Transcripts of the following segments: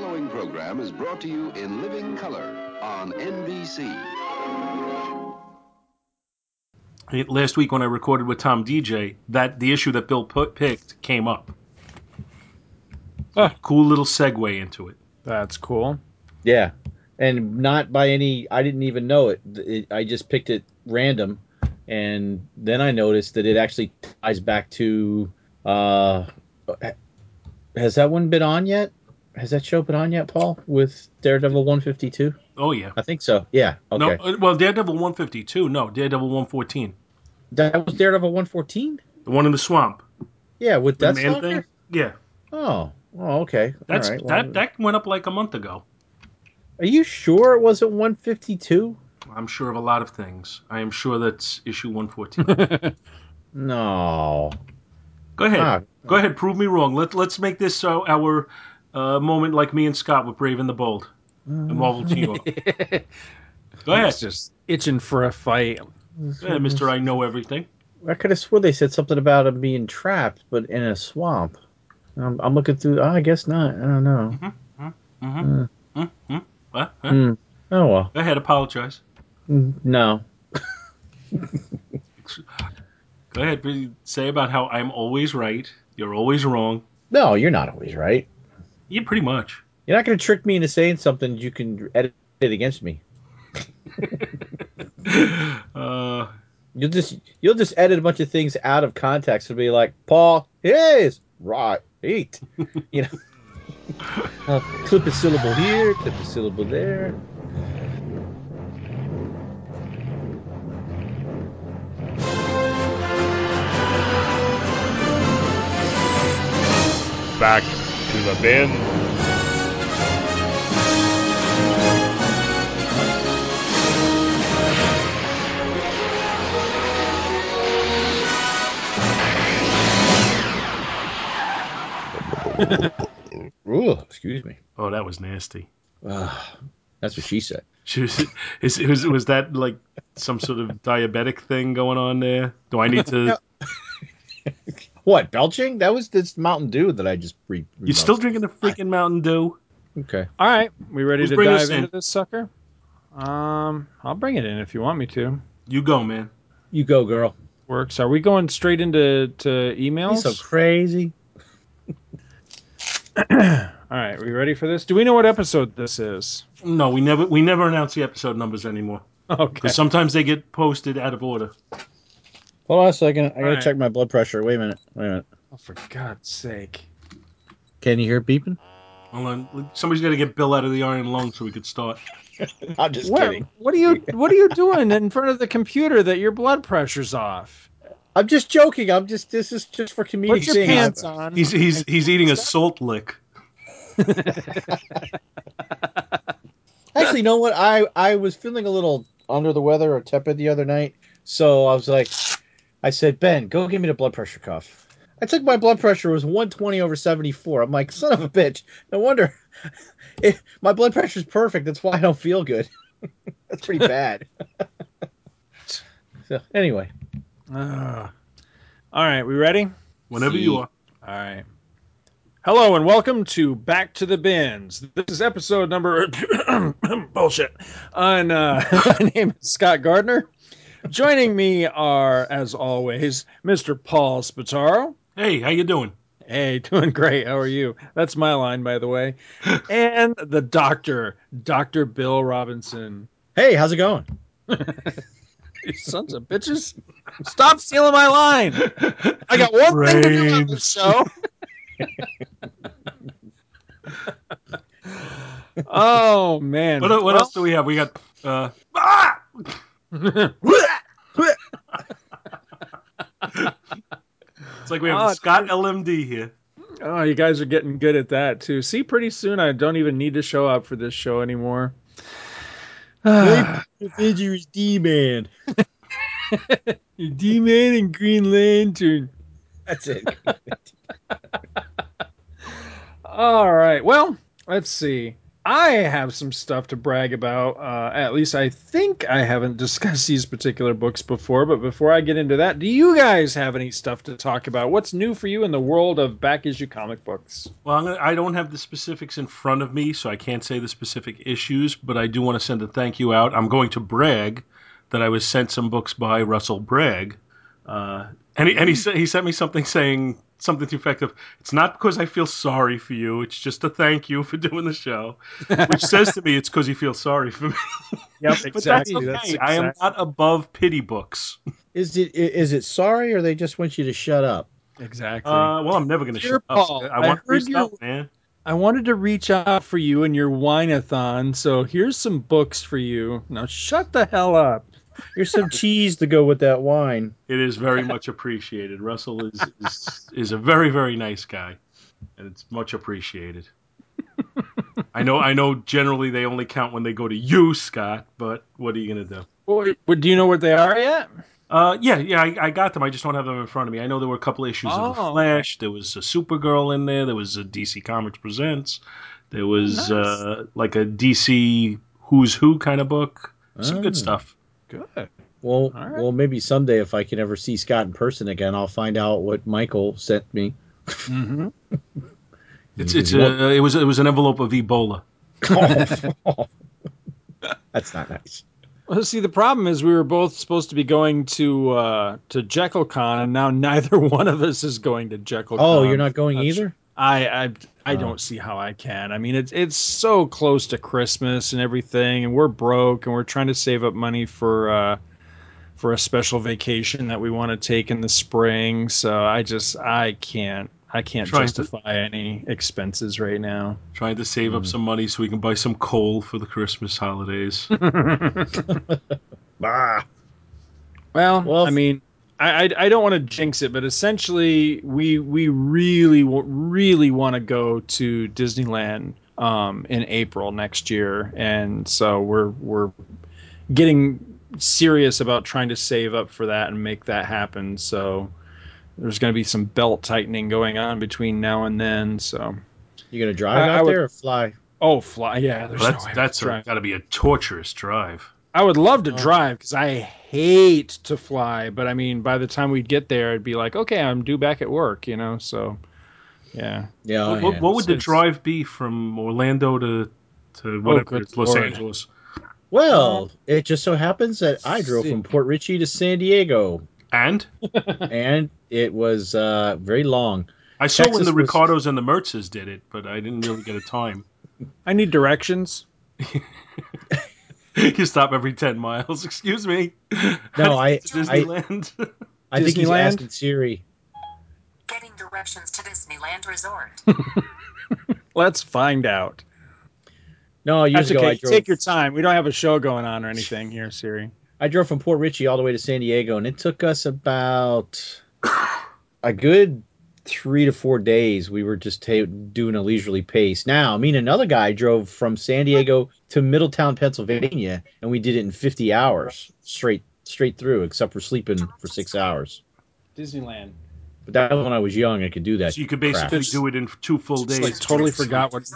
following program is brought to you in living color on NBC. Last week when I recorded with Tom DJ, that the issue that Bill put, picked came up. Ah. Cool little segue into it. That's cool. Yeah, and not by any. I didn't even know it. it. I just picked it random, and then I noticed that it actually ties back to. Uh, has that one been on yet? Has that show been on yet, Paul? With Daredevil 152? Oh yeah. I think so. Yeah. Okay. No, uh, well, Daredevil 152. No, Daredevil 114. That was Daredevil 114. The one in the swamp. Yeah, with that man thing. Yeah, Oh. Oh, okay. that's All right. well, that. That went up like a month ago. Are you sure it wasn't 152? I'm sure of a lot of things. I am sure that's issue 114. No. Go ahead. Ah. Go ahead. Prove me wrong. Let Let's make this uh, our uh, moment, like me and Scott with Brave and the Bold, and Marvel Team Up. Go ahead. It's just itching for a fight. Yeah, Mister, I know everything. I could have swore they said something about him being trapped, but in a swamp. I'm, I'm looking through. Oh, I guess not. I don't know. Mm-hmm. What? Huh? Hmm. Oh well. Go ahead. Apologize. Mm, No. Go ahead. Say about how I'm always right. You're always wrong. No, you're not always right. Yeah, pretty much. You're not going to trick me into saying something you can edit it against me. Uh, You'll just you'll just edit a bunch of things out of context and be like, Paul is right. Eat. you know. Uh, clip a syllable here, clip a syllable there. Back to the bin. Ooh, excuse me. oh, that was nasty. Ah, that's what she said. She was, is, was, was that like some sort of diabetic thing going on there? Do I need to? What belching? That was this Mountain Dew that I just re. You still drinking the freaking Mountain Dew? okay? All right, we ready Who's to bringing dive us in? into this sucker? Um, I'll bring it in if you want me to. You go, man. You go, girl. Works. Are we going straight into to You're emails? so crazy. All right, we ready for this? Do we know what episode this is? No, we never we never announce the episode numbers anymore Okay. because sometimes they get posted out of order. Hold on a second. I gotta All right. check my blood pressure. Wait a minute. Wait a minute. Oh, for God's sake. Can you hear it beeping? Hold on, somebody's got to get Bill out of the iron lung so we could start. I'm just What, kidding. what are you What are you doing in front of the computer that your blood pressure's off? I'm just joking. I'm just. This is just for comedic Put your thing. pants on. He's he's he's eating a salt lick. Actually, you know what? I I was feeling a little under the weather or tepid the other night, so I was like, I said, Ben, go give me the blood pressure cuff. I took my blood pressure it was 120 over 74. I'm like, son of a bitch. No wonder. It, my blood pressure's perfect. That's why I don't feel good. That's pretty bad. so anyway, Ugh. all right, we ready? Whenever See. you are. All right. Hello and welcome to Back to the Bins. This is episode number bullshit. On uh, my name is Scott Gardner. Joining me are, as always, Mr. Paul Spataro. Hey, how you doing? Hey, doing great. How are you? That's my line, by the way. And the doctor, Dr. Bill Robinson. hey, how's it going? You sons of bitches. Stop stealing my line. I got one thing to do on this show. oh man. What, what Well, else do we have? We got uh ah! It's like we have Ah, Scott LMD here. Oh, you guys are getting good at that too. See, pretty soon I don't even need to show up for this show anymore. Avengers D-Man. D-Man and Green Lantern. That's it. All right. Well, let's see. I have some stuff to brag about. Uh, at least I think I haven't discussed these particular books before. But before I get into that, do you guys have any stuff to talk about? What's new for you in the world of back issue comic books? Well, gonna, I don't have the specifics in front of me, so I can't say the specific issues, but I do want to send a thank you out. I'm going to brag that I was sent some books by Russell Bragg. Uh, and he, and he, sa- he sent me something saying something to the effect of, It's not because I feel sorry for you, it's just a thank you for doing the show. Which says to me it's because he feels sorry for me. Yep, But that's okay. I am not above pity books. Is it i- is it sorry or they just want you to shut up? exactly. Uh, well, I'm never going to Dear shut up. Paul, I I want to heard reach you- out, man. I wanted to reach out for you in your whine-a-thon, so here's some books for you. Now shut the hell up. Here's some cheese to go with that wine. It is very much appreciated. Russell is, is is a very very nice guy, and it's much appreciated. I know I know. Generally, they only count when they go to you, Scott. But what are you gonna do? Well, do you know what they are yet? Uh, yeah, yeah, I, I got them. I just don't have them in front of me. I know there were a couple issues of the Oh. Flash. There was a Supergirl in there. There was a DC Comics Presents. There was Nice. uh, like a DC Who's Who kind of book. Some Oh. good stuff. Good. Well, All right. well, maybe someday if I can ever see Scott in person again, I'll find out what Michael sent me. Mm-hmm. It's it's uh, it was it was an envelope of Ebola. That's not nice. Well, see, the problem is we were both supposed to be going to uh, to JekyllCon, and now neither one of us is going to JekyllCon. Oh, you're not going That's- either? I I I Oh. don't see how I can. I mean, it's it's so close to Christmas and everything, and we're broke, and we're trying to save up money for uh, for a special vacation that we want to take in the spring. So I just I can't I can't Trying to- justify any expenses right now. Trying to save Hmm. up some money so we can buy some coal for the Christmas holidays. Bah. Well, Well, I mean, I I, I don't want to jinx it, but essentially, we we really really want to go to Disneyland um, in April next year, and so we're we're getting serious about trying to save up for that and make that happen. So there's going to be some belt tightening going on between now and then. So you're gonna drive I- out I would- there or fly? oh, fly! Yeah, there's Well, that's way that's to drive. got to be a torturous drive. I would love to Oh. drive because I hate to fly, but I mean, by the time we'd get there, it'd be like, okay, I'm due back at work, you know. So, yeah, Yeah. what, what, am. what would the drive be from Orlando to to whatever good it's Los Lord. Angeles? Well, it just so happens that I drove from Port Richey to San Diego, And and it was uh, very long. I saw when the was- Ricardos and the Mertzes did it, but I didn't really get a time. I need directions. you stop every ten miles. Excuse me. No, I- To I- Disneyland. I think he's Disneyland? asking Siri. Getting directions to Disneyland Resort. Let's find out. No, years That's ago okay. I drove. Take your time. We don't have a show going on or anything here, Siri. I drove from Port Richey all the way to San Diego, and it took us about a good three to four days. We were just ta- doing a leisurely pace. Now, me and another guy drove from San Diego to Middletown, Pennsylvania, and we did it in 50 hours straight straight through, except for sleeping for six hours. Disneyland. But that was when I was young. I could do that. so you could basically crap. do it in two full days. like totally forgot what.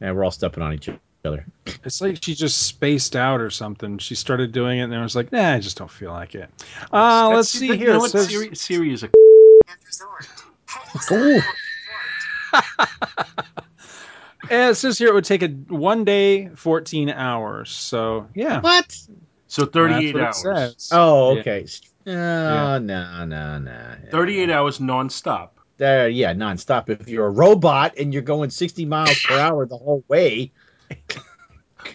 Yeah, we're all stepping on each other. It's like she just spaced out or something. She started doing it, and I was like, "Nah, I just don't feel like it." Uh, let's see you here. know what? says- Siri, Siri is a Resort. Ooh. Yeah, it says here it would take a one day, fourteen hours. So yeah, What? so thirty-eight That's what it hours. says. Oh, Yeah. okay. No, no, no, no. 38 hours nonstop. Uh, yeah, nonstop. If you're a robot and you're going 60 miles per hour the whole way,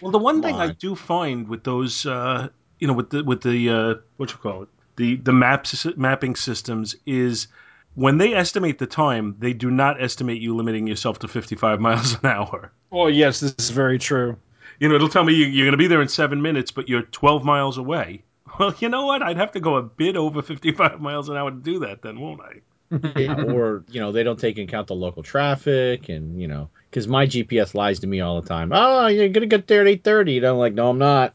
Well, the one Come thing I do find with those, uh, you know, with the with the uh, what you call it, the the maps mapping systems is when they estimate the time, they do not estimate you limiting yourself to 55 miles an hour. Oh yes, this is very true. You know, it'll tell me you- you're going to be there in seven minutes, but you're 12 miles away. Well, you know what? I'd have to go a bit over 55 miles an hour to do that, then, won't I? Yeah, or you know they don't take into account the local traffic and you know because my GPS lies to me all the time. Oh, you're gonna get there at 8:30. You know, I'm like no, I'm not.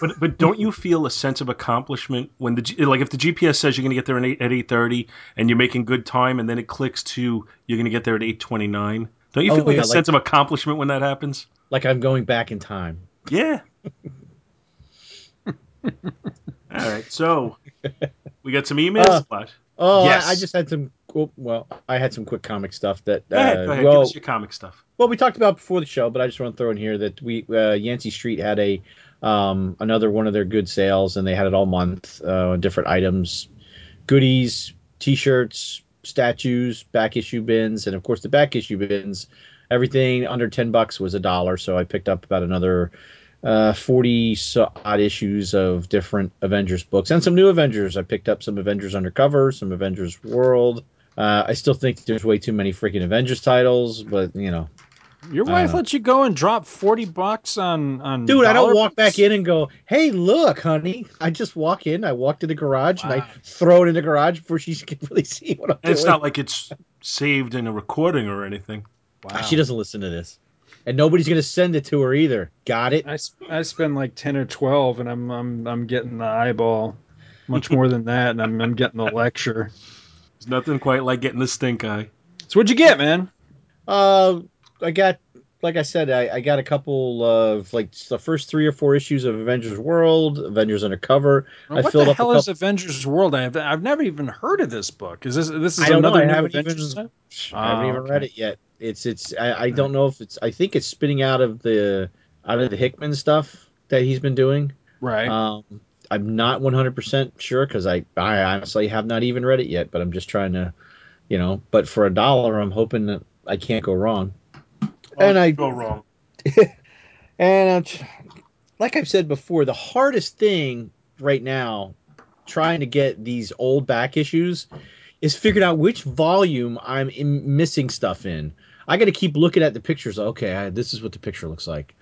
But but don't you feel a sense of accomplishment when the G- like if the GPS says you're going to get there at eight, at eight thirty and you're making good time and then it clicks to you're going to get there at eight twenty nine? Don't you Oh, feel like yeah, a like- sense of accomplishment when that happens? like I'm going back in time. Yeah. All right. So we got some emails. Uh, What? Oh, Yes. I, I just had some. Well, I had some quick comic stuff that. Go ahead. uh, Go ahead. well, Give us your comic stuff. well, we talked about before the show, but I just want to throw in here that we uh, Yancey Street had a um, another one of their good sales, and they had it all month uh, different items, goodies, T-shirts, statues, back issue bins, and of course the back issue bins. Everything under ten bucks was a dollar, so I picked up about another uh, 40 so odd issues of different Avengers books and some new Avengers. I picked up some Avengers Undercover, some Avengers World. Uh, I still think there's way too many freaking Avengers titles, but you know, Your wife know. let you go and drop forty bucks on on. dude, I don't walk back in and go, "Hey, look, honey." I just walk in. I walk to the garage and I throw it in the garage before she can really see what I'm And it's not like it's saved in a recording or anything. Wow. She doesn't listen to this, and nobody's gonna send it to her either. Got it? I spend like ten or twelve, and I'm I'm I'm getting the eyeball, much more than that, and I'm I'm getting the lecture. There's nothing quite like getting the stink eye. So what'd you get, man? Uh, I got, like I said, I, I got a couple of like the first three or four issues of Avengers World, Avengers Undercover. I what filled the up a hell is Avengers World? I've I've never even heard of this book. Is this this is I don't know, another I haven't Avengers? even-? I haven't even okay. read it yet. It's it's I, I don't know if it's I think it's spitting out of the out of the Hickman stuff that he's been doing. Right. Um, I'm not 100% sure because I, I honestly have not even read it yet, but I'm just trying to, you know, but for a dollar, I'm hoping that I can't go wrong. And I- go wrong. And t- like I've said before, the hardest thing right now, trying to get these old back issues, is figuring out which volume I'm in, missing stuff in. I got to keep looking at the pictures. Okay, I, this is what the picture looks like.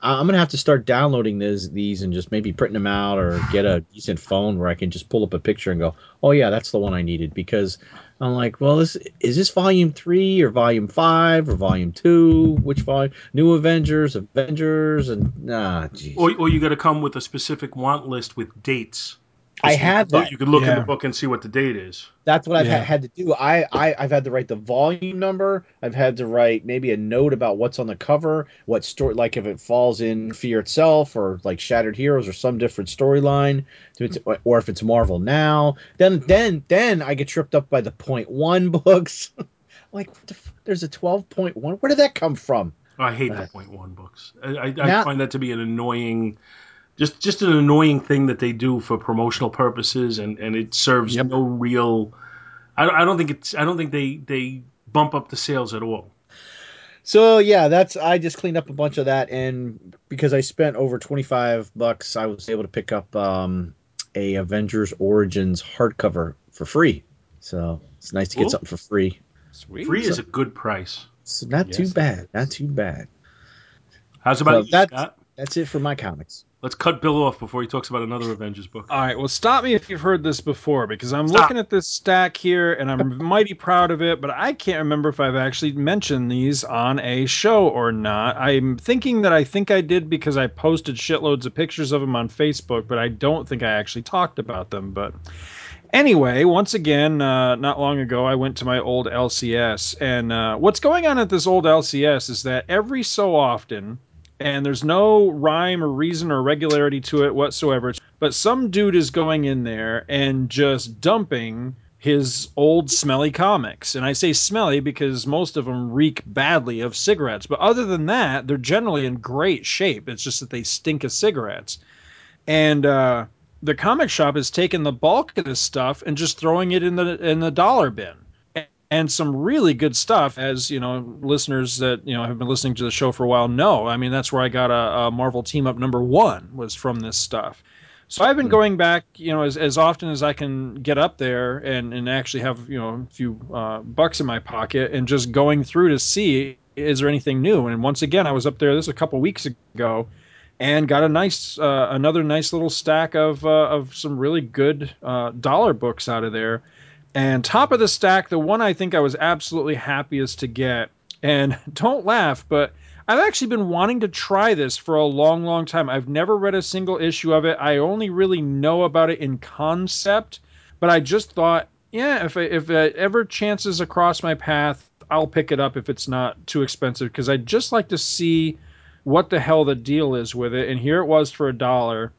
I'm gonna have to start downloading these these and just maybe printing them out or get a decent phone where I can just pull up a picture and go, oh yeah, that's the one I needed because I'm like, well, is this volume three or volume five or volume two? Which volume? New Avengers, Avengers, and nah, jeez. Or, or you got to come with a specific want list with dates. I have that. You can look in the book and see what the date is. That's what I've Yeah. ha- had to do. I, I I've had to write the volume number. I've had to write maybe a note about what's on the cover, what story, like if it falls in Fear itself or like Shattered Heroes or some different storyline, or if it's Marvel now. Then then then I get tripped up by the point one books. like what the f- there's a twelve point one. Where did that come from? I hate Uh, the point one books. I, I, I find that to be an annoying, just just an annoying thing that they do for promotional purposes, and, and it serves Yep. no real. I, don't- I don't think it's. I don't think they they bump up the sales at all. So yeah, that's I just cleaned up a bunch of that, and because I spent over twenty five bucks, I was able to pick up um, a Avengers Origins hardcover for free. So it's nice to get Cool. something for free. Sweet. Free is a good price. So not too Yes, it bad, not too bad. How's about So you, that's- Scott? That's it for my comics. Let's cut Bill off before he talks about another Avengers book. All right, well, stop me if you've heard this before because I'm Stop. looking at this stack here and I'm mighty proud of it, but I can't remember if I've actually mentioned these on a show or not. I'm thinking that I think I did because I posted shitloads of pictures of them on Facebook, but I don't think I actually talked about them. But anyway, once again, uh, not long ago, I went to my old LCS, and uh, what's going on at this old LCS is that every so often, and there's no rhyme or reason or regularity to it whatsoever. But some dude is going in there and just dumping his old smelly comics. And I say smelly because most of them reek badly of cigarettes. But other than that, they're generally in great shape. It's just that they stink of cigarettes. And uh, the comic shop is taking the bulk of this stuff and just throwing it in the in the dollar bin and some really good stuff as you know listeners that you know have been listening to the show for a while know. I mean that's where i got a, a marvel team up number one was from this stuff. So i've been going back you know as, as often as i can get up there and, and actually have you know a few uh, bucks in my pocket and just going through to see is there anything new? And once again i was up there this a couple weeks ago and got a nice uh, another nice little stack of uh, of some really good uh, dollar books out of there and top of the stack, the one I think I was absolutely happiest to get, and don't laugh, but I've actually been wanting to try this for a long, long time. I've never read a single issue of it. I only really know about it in concept, but I just thought, yeah, if it, if it ever chances across my path, I'll pick it up if it's not too expensive because I'd just like to see what the hell the deal is with it. And here it was for a dollar.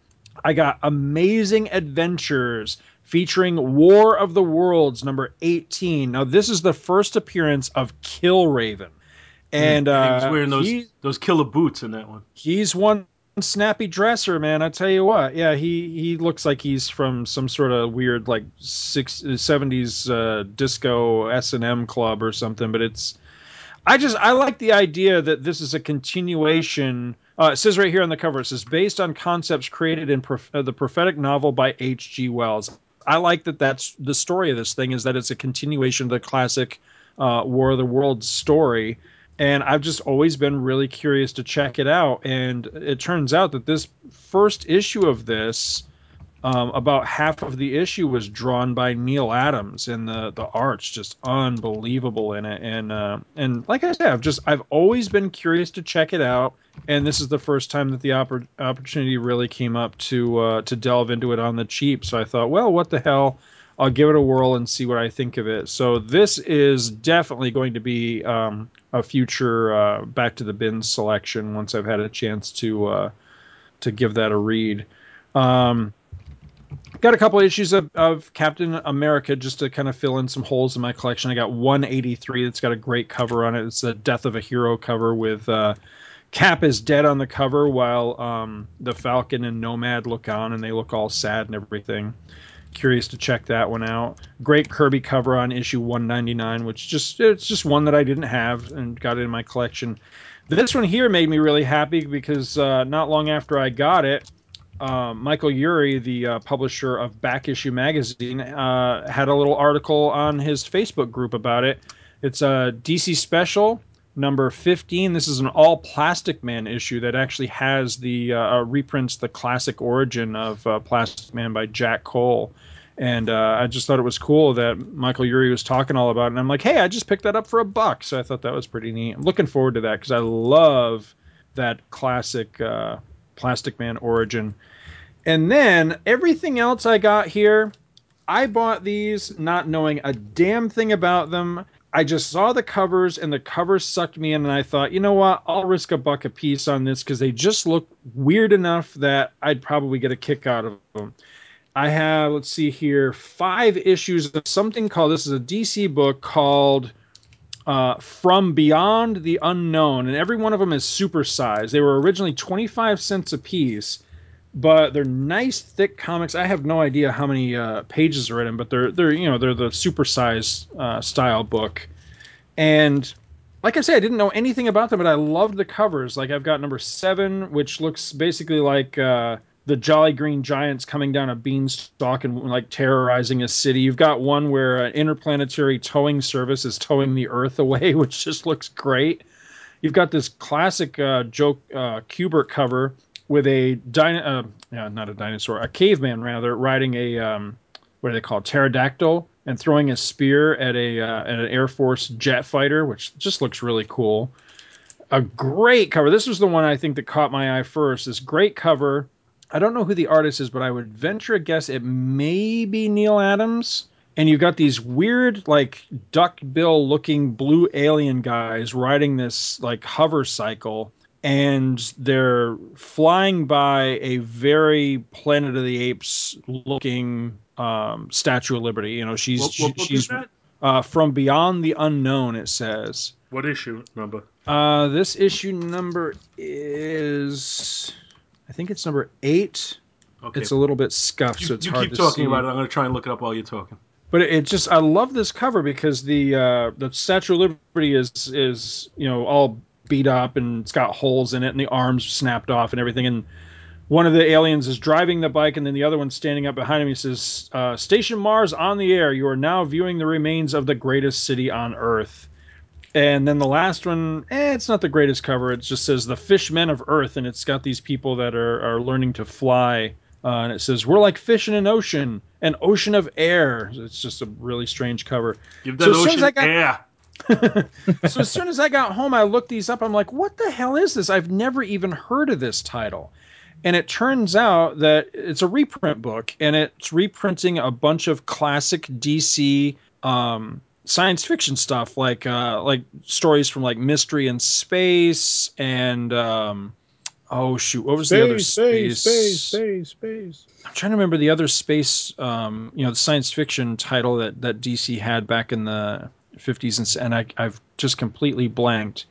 I got Amazing Adventures featuring War of the Worlds number 18. Now, this is the first appearance of Killraven. And he uh, was wearing those he- those killer boots in that one. he's one snappy dresser, man. I tell you what. Yeah, he he looks like he's from some sort of weird like six, 70s uh, disco S&M club or something, but it's I just I like the idea that this is a continuation. Uh, it says right here on the cover, it says based on concepts created in prof- uh, the prophetic novel by H.G. Wells. I like that. That's the story of this thing is that it's a continuation of the classic uh, War of the Worlds story, and I've just always been really curious to check it out. And it turns out that this first issue of this um, about half of the issue was drawn by Neal Adams, and the the art's just unbelievable in it. And uh, and like I said, I've just I've always been curious to check it out, and this is the first time that the oppor- opportunity really came up to uh, to delve into it on the cheap. So I thought, well, what the hell. I'll give it a whirl and see what I think of it. So this is definitely going to be um, a future uh, back to the bins selection once I've had a chance to uh, to give that a read. Um, got a couple issues of, of Captain America just to kind of fill in some holes in my collection. I got 183 that's got a great cover on it. It's the Death of a Hero cover with uh, Cap is dead on the cover while um, the Falcon and Nomad look on and they look all sad and everything. Curious to check that one out. Great Kirby cover on issue 199, which just it's just one that I didn't have and got it in my collection. This one here made me really happy because uh, not long after I got it, uh, Michael Eury, the uh, publisher of Back Issue Magazine, uh, had a little article on his Facebook group about it. It's a DC special number 15. This is an all Plastic Man issue that actually has the uh, reprints the classic origin of uh, Plastic Man by Jack Cole. And uh, I just thought it was cool that Michael Eury was talking all about it. And I'm like, hey, I just picked that up for a buck. So I thought that was pretty neat. I'm looking forward to that because I love that classic uh, Plastic Man origin. And then everything else I got here, I bought these not knowing a damn thing about them. I just saw the covers and the covers sucked me in, and I thought, you know what? I'll risk a buck a piece on this because they just look weird enough that I'd probably get a kick out of them. I have, let's see here, five issues of something called this is a DC book called uh, From Beyond the Unknown, and every one of them is supersized. They were originally 25 cents a piece but they're nice thick comics. I have no idea how many uh, pages are in them, but they're they're you know they're the supersize uh, style book, and like I say, I didn't know anything about them, but I loved the covers. Like I've got number seven, which looks basically like uh, the Jolly Green Giants coming down a beanstalk and like terrorizing a city. You've got one where an interplanetary towing service is towing the Earth away, which just looks great. You've got this classic uh, Joe uh, Kubert cover with a dino- uh, yeah, not a dinosaur, a caveman rather, riding a um, what do they call pterodactyl, and throwing a spear at a uh, at an Air Force jet fighter, which just looks really cool. A great cover. This was the one I think that caught my eye first. This great cover. I don't know who the artist is, but I would venture a guess it may be Neal Adams. And you've got these weird, like duck bill looking blue alien guys riding this like hover cycle and they're flying by a very Planet of the Apes looking um, Statue of Liberty. You know, she's What, what she's uh, from Beyond the Unknown. It says What issue number? uh, this issue number is, I think it's number eight. Okay. It's a little bit scuffed, you so it's hard to see. you hard keep to talking see. about it. I'm going to try and look it up while you're talking. But it just I love this cover because the uh, the Statue of Liberty is is you know all beat up and it's got holes in it and the arms snapped off and everything and one of the aliens is driving the bike and then the other one's standing up behind him. He says, uh, "Station Mars on the air. You are now viewing the remains of the greatest city on Earth." And then the last one, eh, it's not the greatest cover. It just says the Fishmen of Earth, and it's got these people that are are learning to fly. Uh, and it says we're like fish in an ocean, an ocean of air. It's just a really strange cover. Give that So as soon as ocean I got- air. so as soon as I got home, I looked these up. I'm like, what the hell is this? I've never even heard of this title. And it turns out that it's a reprint book, and it's reprinting a bunch of classic DC um, science fiction stuff, like uh, like stories from like Mystery in Space and um, Oh shoot, what was the other Space, space? space, space, space, space. I'm trying to remember the other space, um, you know, the science fiction title that, that DC had back in the 50s, and, and I, I've just completely blanked.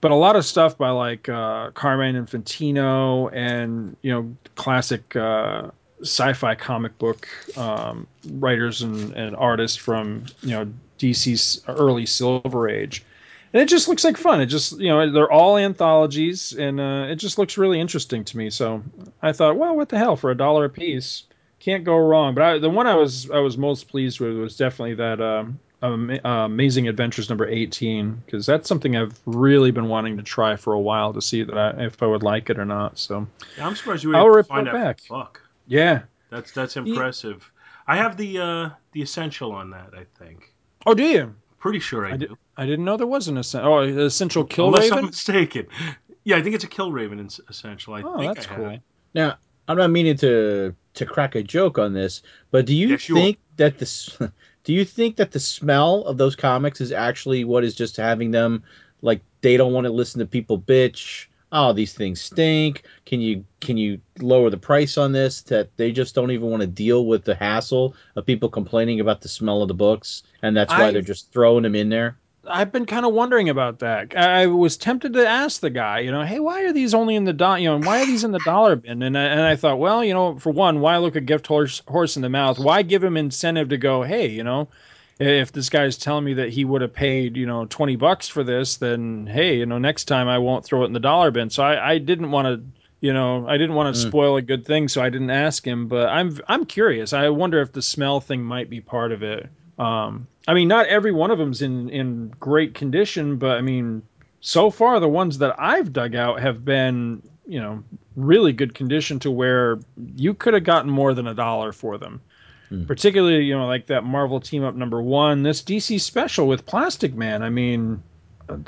But a lot of stuff by like uh, Carmine Infantino and you know classic uh, sci-fi comic book um, writers and, and artists from you know DC's early Silver Age. And it just looks like fun. It just, you know, they're all anthologies, and uh, it just looks really interesting to me. So I thought, well, what the hell, for a dollar a piece, can't go wrong. But I, the one I was I was most pleased with was definitely that um, um, uh, Amazing Adventures number eighteen, because that's something I've really been wanting to try for a while to see that I, if I would like it or not. So Yeah, I'm surprised you were able to find out. back. Fuck, yeah. that's that's impressive. I have the uh, the essential on that. I think. Oh, do you? Pretty sure I, I do. did- I didn't know there was an essen- oh an essential kill Unless I'm mistaken. Yeah, I think it's a Killraven in- essential. I Oh, think that's I cool. it. Now, I'm not meaning to to crack a joke on this, but do you Yeah, sure. think that this do you think that the smell of those comics is actually what is just having them like they don't want to listen to people bitch? Oh, these things stink. Can you can you lower the price on this? That they just don't even want to deal with the hassle of people complaining about the smell of the books, and that's why I've- they're just throwing them in there. I've been kind of wondering about that. I I was tempted to ask the guy, you know, hey, why are these only in the do- you know, why are these in the dollar bin? And I, and I thought, well, you know, for one, why look a gift horse horse in the mouth? Why give him incentive to go, hey, you know, if this guy's telling me that he would have paid, you know, twenty bucks for this, then hey, you know, next time I won't throw it in the dollar bin. So I, I didn't want to. You know, I didn't want to Mm. spoil a good thing, so I didn't ask him. But I'm I'm curious. I wonder if the smell thing might be part of it. Um, I mean, not every one of them's in in great condition, but I mean, so far the ones that I've dug out have been, you know, really good condition to where you could have gotten more than a dollar for them. Hmm. Particularly, you know, like that Marvel team up number one, this DC special with Plastic Man. I mean,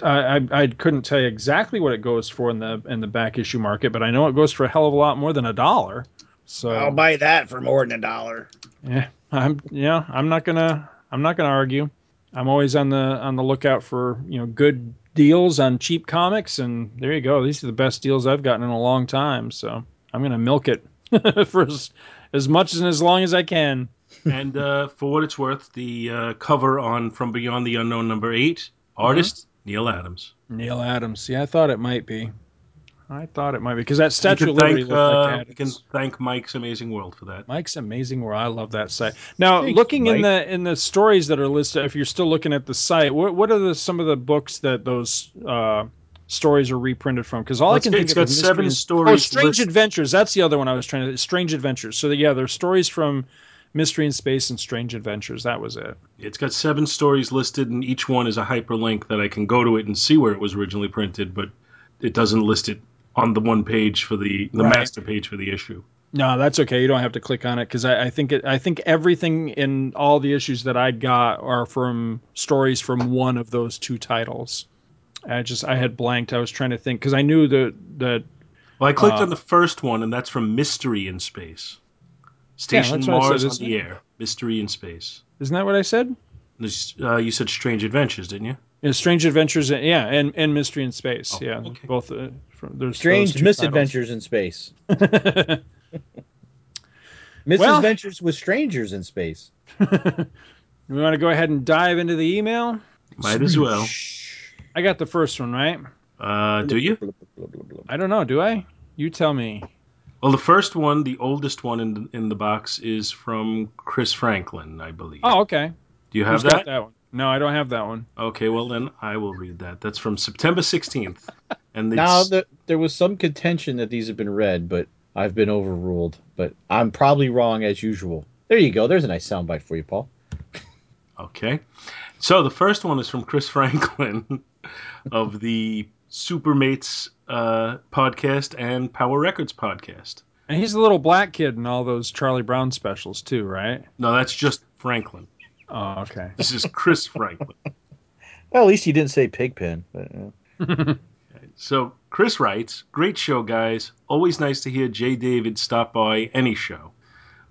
I, I I couldn't tell you exactly what it goes for in the in the back issue market, but I know it goes for a hell of a lot more than a dollar. So I'll buy that for more than a dollar. yeah, I'm yeah, I'm not gonna I'm not gonna argue. I'm always on the on the lookout for you know good deals on cheap comics, and there you go. These are the best deals I've gotten in a long time. So I'm gonna milk it for as, as much and as long as I can. And uh, for what it's worth, the uh, cover on From Beyond the Unknown number eight, Mm-hmm. artist Neal Adams. Neal Adams. Yeah, I thought it might be. I thought it might be because that Statue of Liberty thank, looked like uh, you can thank Mike's Amazing World for that. Mike's Amazing World. I love that site. Now, Thanks, looking in the in the stories that are listed, if you're still looking at the site, what what are the some of the books that those uh, stories are reprinted from? Because all I can got- think it's of got is seven Mystery stories Oh, Strange list- Adventures. That's the other one I was trying to. Strange Adventures. So yeah, there's stories from Mystery in Space and Strange Adventures. That was it. It's got seven stories listed, and each one is a hyperlink that I can go to it and see where it was originally printed, but it doesn't list it on the one page for the the Right. master page for the issue. No, that's okay. You don't have to click on it because I, I think it, I think everything in all the issues that I got are from stories from one of those two titles. I just I had blanked. I was trying to think because I knew that that Well, I clicked Uh, on the first one, and that's from Mystery in Space. Station that's what I said, Mars on the it? air. Mystery in Space. isn't that what I said? Uh, you said Strange Adventures, didn't you? Yeah, Strange Adventures, and, yeah, and, and Mystery in Space. Oh, yeah, okay. both. Uh, from, there's Strange those two misadventures in space. titles. Misadventures with strangers in space. we want to go ahead and dive into the email. Might as well. I got the first one right. Uh, do you? I don't know. Do I? You tell me. Well, the first one, the oldest one in the, in the box, is from Chris Franklin, I believe. Oh, okay. do you have Who's that? got that one? No, I don't have that one. Okay, well then I will read that. That's from September sixteenth, and it's, Now the, there was some contention that these have been read, but I've been overruled. But I'm probably wrong as usual. There you go. There's a nice soundbite for you, Paul. Okay. So the first one is from Chris Franklin of the Supermates uh, podcast and Power Records podcast. And he's the little black kid in all those Charlie Brown specials too, right? No, that's just Franklin. Oh, okay. This is Chris Franklin. Well, at least he didn't say pigpen. But, uh, So Chris writes, "Great show, guys. Always nice to hear Jay David stop by any show.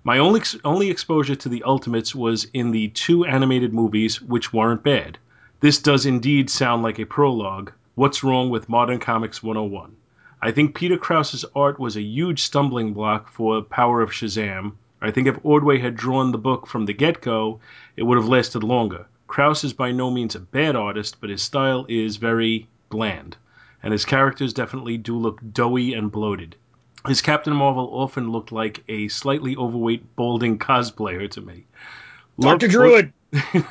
My only only exposure to the Ultimates was in the two animated movies, which weren't bad. This does indeed sound like a prologue. What's wrong with Modern Comics 101? I think Peter Krause's art was a huge stumbling block for Power of Shazam. I think if Ordway had drawn the book from the get go, it would have lasted longer. Krause is by no means a bad artist, but his style is very bland, and his characters definitely do look doughy and bloated. His Captain Marvel often looked like a slightly overweight, balding cosplayer to me. Loved- Dr. Druid.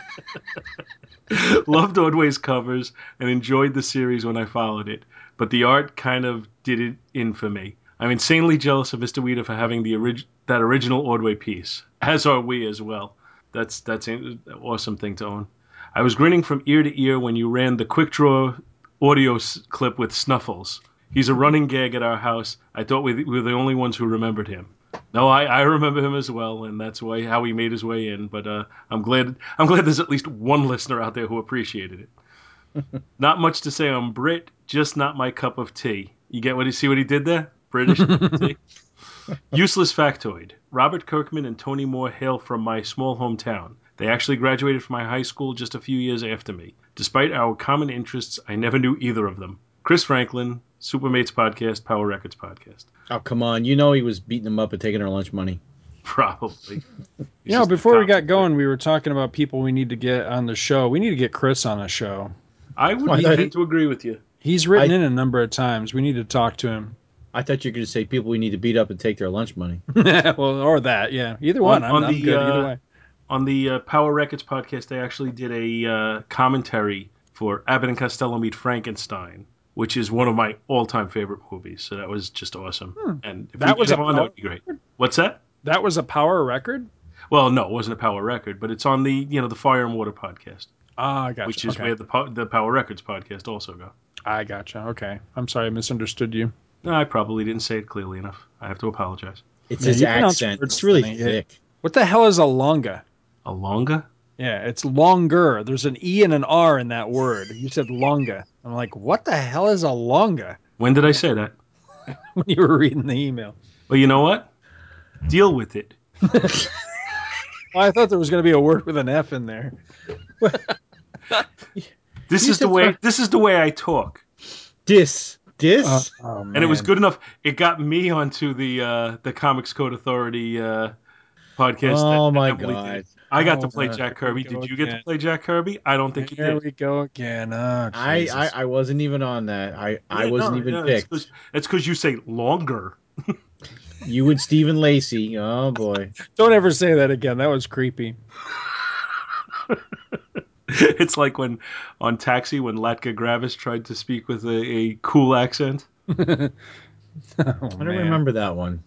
Loved Ordway's covers and enjoyed the series when I followed it, but the art kind of did it in for me. I'm insanely jealous of Mr. Weeder for having the orig- that original Ordway piece, as are we as well. That's that's an awesome thing to own. I was grinning from ear to ear when you ran the quick draw audio s- clip with Snuffles. He's a running gag at our house. I thought we, we were the only ones who remembered him. No, I, I remember him as well, and that's why how he made his way in. But uh, I'm glad I'm glad there's at least one listener out there who appreciated it. not much to say on Brit, just not my cup of tea. You get what you see what he did there? British tea. Useless factoid. Robert Kirkman and Tony Moore hail from my small hometown. They actually graduated from my high school just a few years after me. Despite our common interests, I never knew either of them. Chris Franklin, Supermates Podcast, Power Records Podcast. Oh, come on. You know he was beating them up and taking our lunch money. Probably. You know, before we got going, we were talking about people we need to get on the show. We need to get Chris on the show. I would Why be tend to agree with you. He's written I- in a number of times. We need to talk to him. I thought you were going to say people we need to beat up and take their lunch money. well, or that, yeah. Either one. I'm, on I'm the, good either uh, way. On the uh, Power Records podcast, they actually did a uh, commentary for Abbott and Costello Meet Frankenstein, which is one of my all-time favorite movies. So that was just awesome. And if Hmm. That we was a him on, that Power would be great. What's that? That was a power record. Well, no, it wasn't a Power Record, but it's on the you know the Fire and Water podcast, Ah, I gotcha. which is okay. where the Po- the Power Records podcast also go. I gotcha. Okay, I'm sorry, I misunderstood you. No, I probably didn't say it clearly enough. I have to apologize. It's Yeah, his accent. It's really funny, thick. What the hell is a longa? A longa? Yeah, it's longer. There's an e and an r in that word. You said longa. I'm like, what the hell is a longa? When did I say that? When you were reading the email. Well, you know what? Deal with it. Well, I thought there was going to be a word with an f in there. This You is the way. fir- This is the way I talk. Dis. Dis? oh, and it was good enough. It got me onto the uh, the Comics Code Authority uh, podcast. oh, that- my that Emily God. Did. I got to Oh, play God. Jack Kirby. Did you get to play Jack Kirby? I don't think you did. There we go again. Oh, I, Jesus. I, I wasn't even on that. I, I wasn't no, even no, picked. It's because you say longer. You and Stephen Lacey. Oh, boy. Don't ever say that again. That was creepy. it's like when on Taxi when Latka Gravas tried to speak with a, a cool accent. Oh, I don't man. remember that one.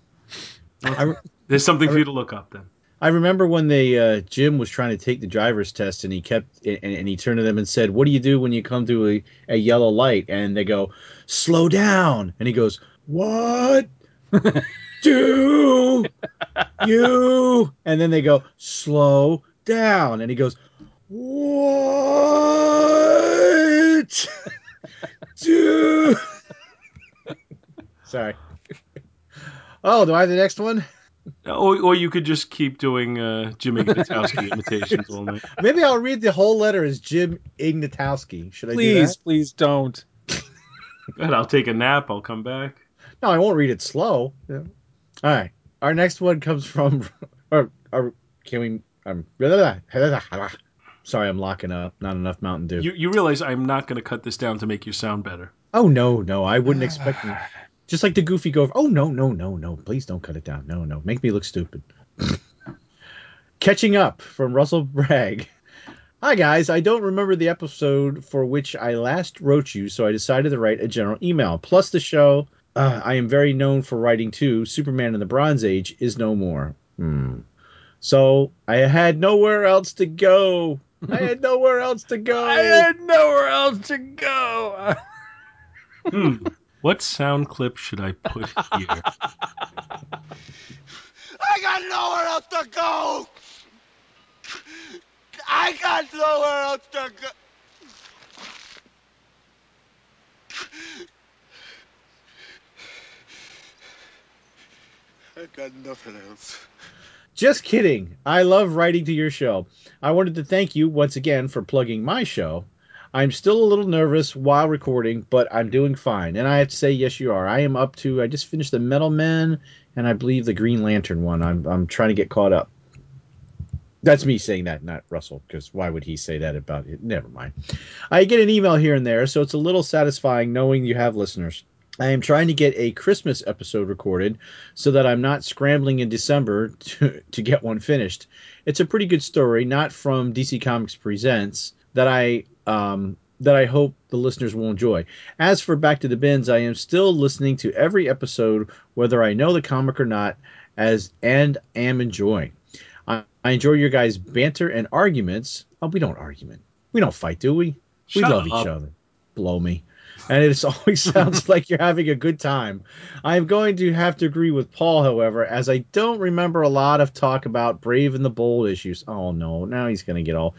I, re- There's something for you to look up then. I remember when they uh, Jim was trying to take the driver's test, and he kept and, and he turned to them and said, "What do you do when you come to a, a yellow light?" And they go, "Slow down." And he goes, "What do you?" And then they go, "Slow down." And he goes, "What do?" Sorry. Oh, do I have the next one? Or, or you could just keep doing uh, Jimmy Gutowski imitations all night. Maybe I'll read the whole letter as Jim Ignatowski. Should I Please, that? please don't. Good, I'll take a nap. I'll come back. No, I won't read it slow. All right. Our next one comes from. Or, or can we? Um, sorry, I'm locking up. Not enough Mountain Dew. You you realize I'm not going to cut this down to make you sound better. oh no, no, I wouldn't expect. you- Just like the Goofy go. Oh no, no, no, no! Please don't cut it down. No, no, make me look stupid. Catching up from Russell Bragg. Hi guys, I don't remember the episode for which I last wrote you, so I decided to write a general email. Plus the show, uh, I am very known for writing too. Superman in the Bronze Age is no more. Hmm. So I had nowhere else to go. I had nowhere else to go. I had nowhere else to go. Hmm. What sound clip should I put here? I got nowhere else to go. I got nowhere else to go. I got nothing else. Just kidding. I love writing to your show. I wanted to thank you once again for plugging my show. I'm still a little nervous while recording, but I'm doing fine. And I have to say, yes, you are. I am up to. I just finished the Metal Men, and I believe the Green Lantern one. I'm I'm trying to get caught up. That's me saying that, not Russell, because why would he say that about it? Never mind. I get an email here and there, so it's a little satisfying knowing you have listeners. I am trying to get a Christmas episode recorded so that I'm not scrambling in December to, to get one finished. It's a pretty good story, not from DC Comics Presents, that I um, that I hope the listeners will enjoy. As for Back to the Bins, I am still listening to every episode, whether I know the comic or not, as and am enjoying. I, I enjoy your guys' banter and arguments. Oh, we don't argument. We don't fight, do we? We love up. each other. Blow me. And it always sounds like you're having a good time. I am going to have to agree with Paul, however, as I don't remember a lot of talk about Brave and the Bold issues. Oh no, now he's going to get all.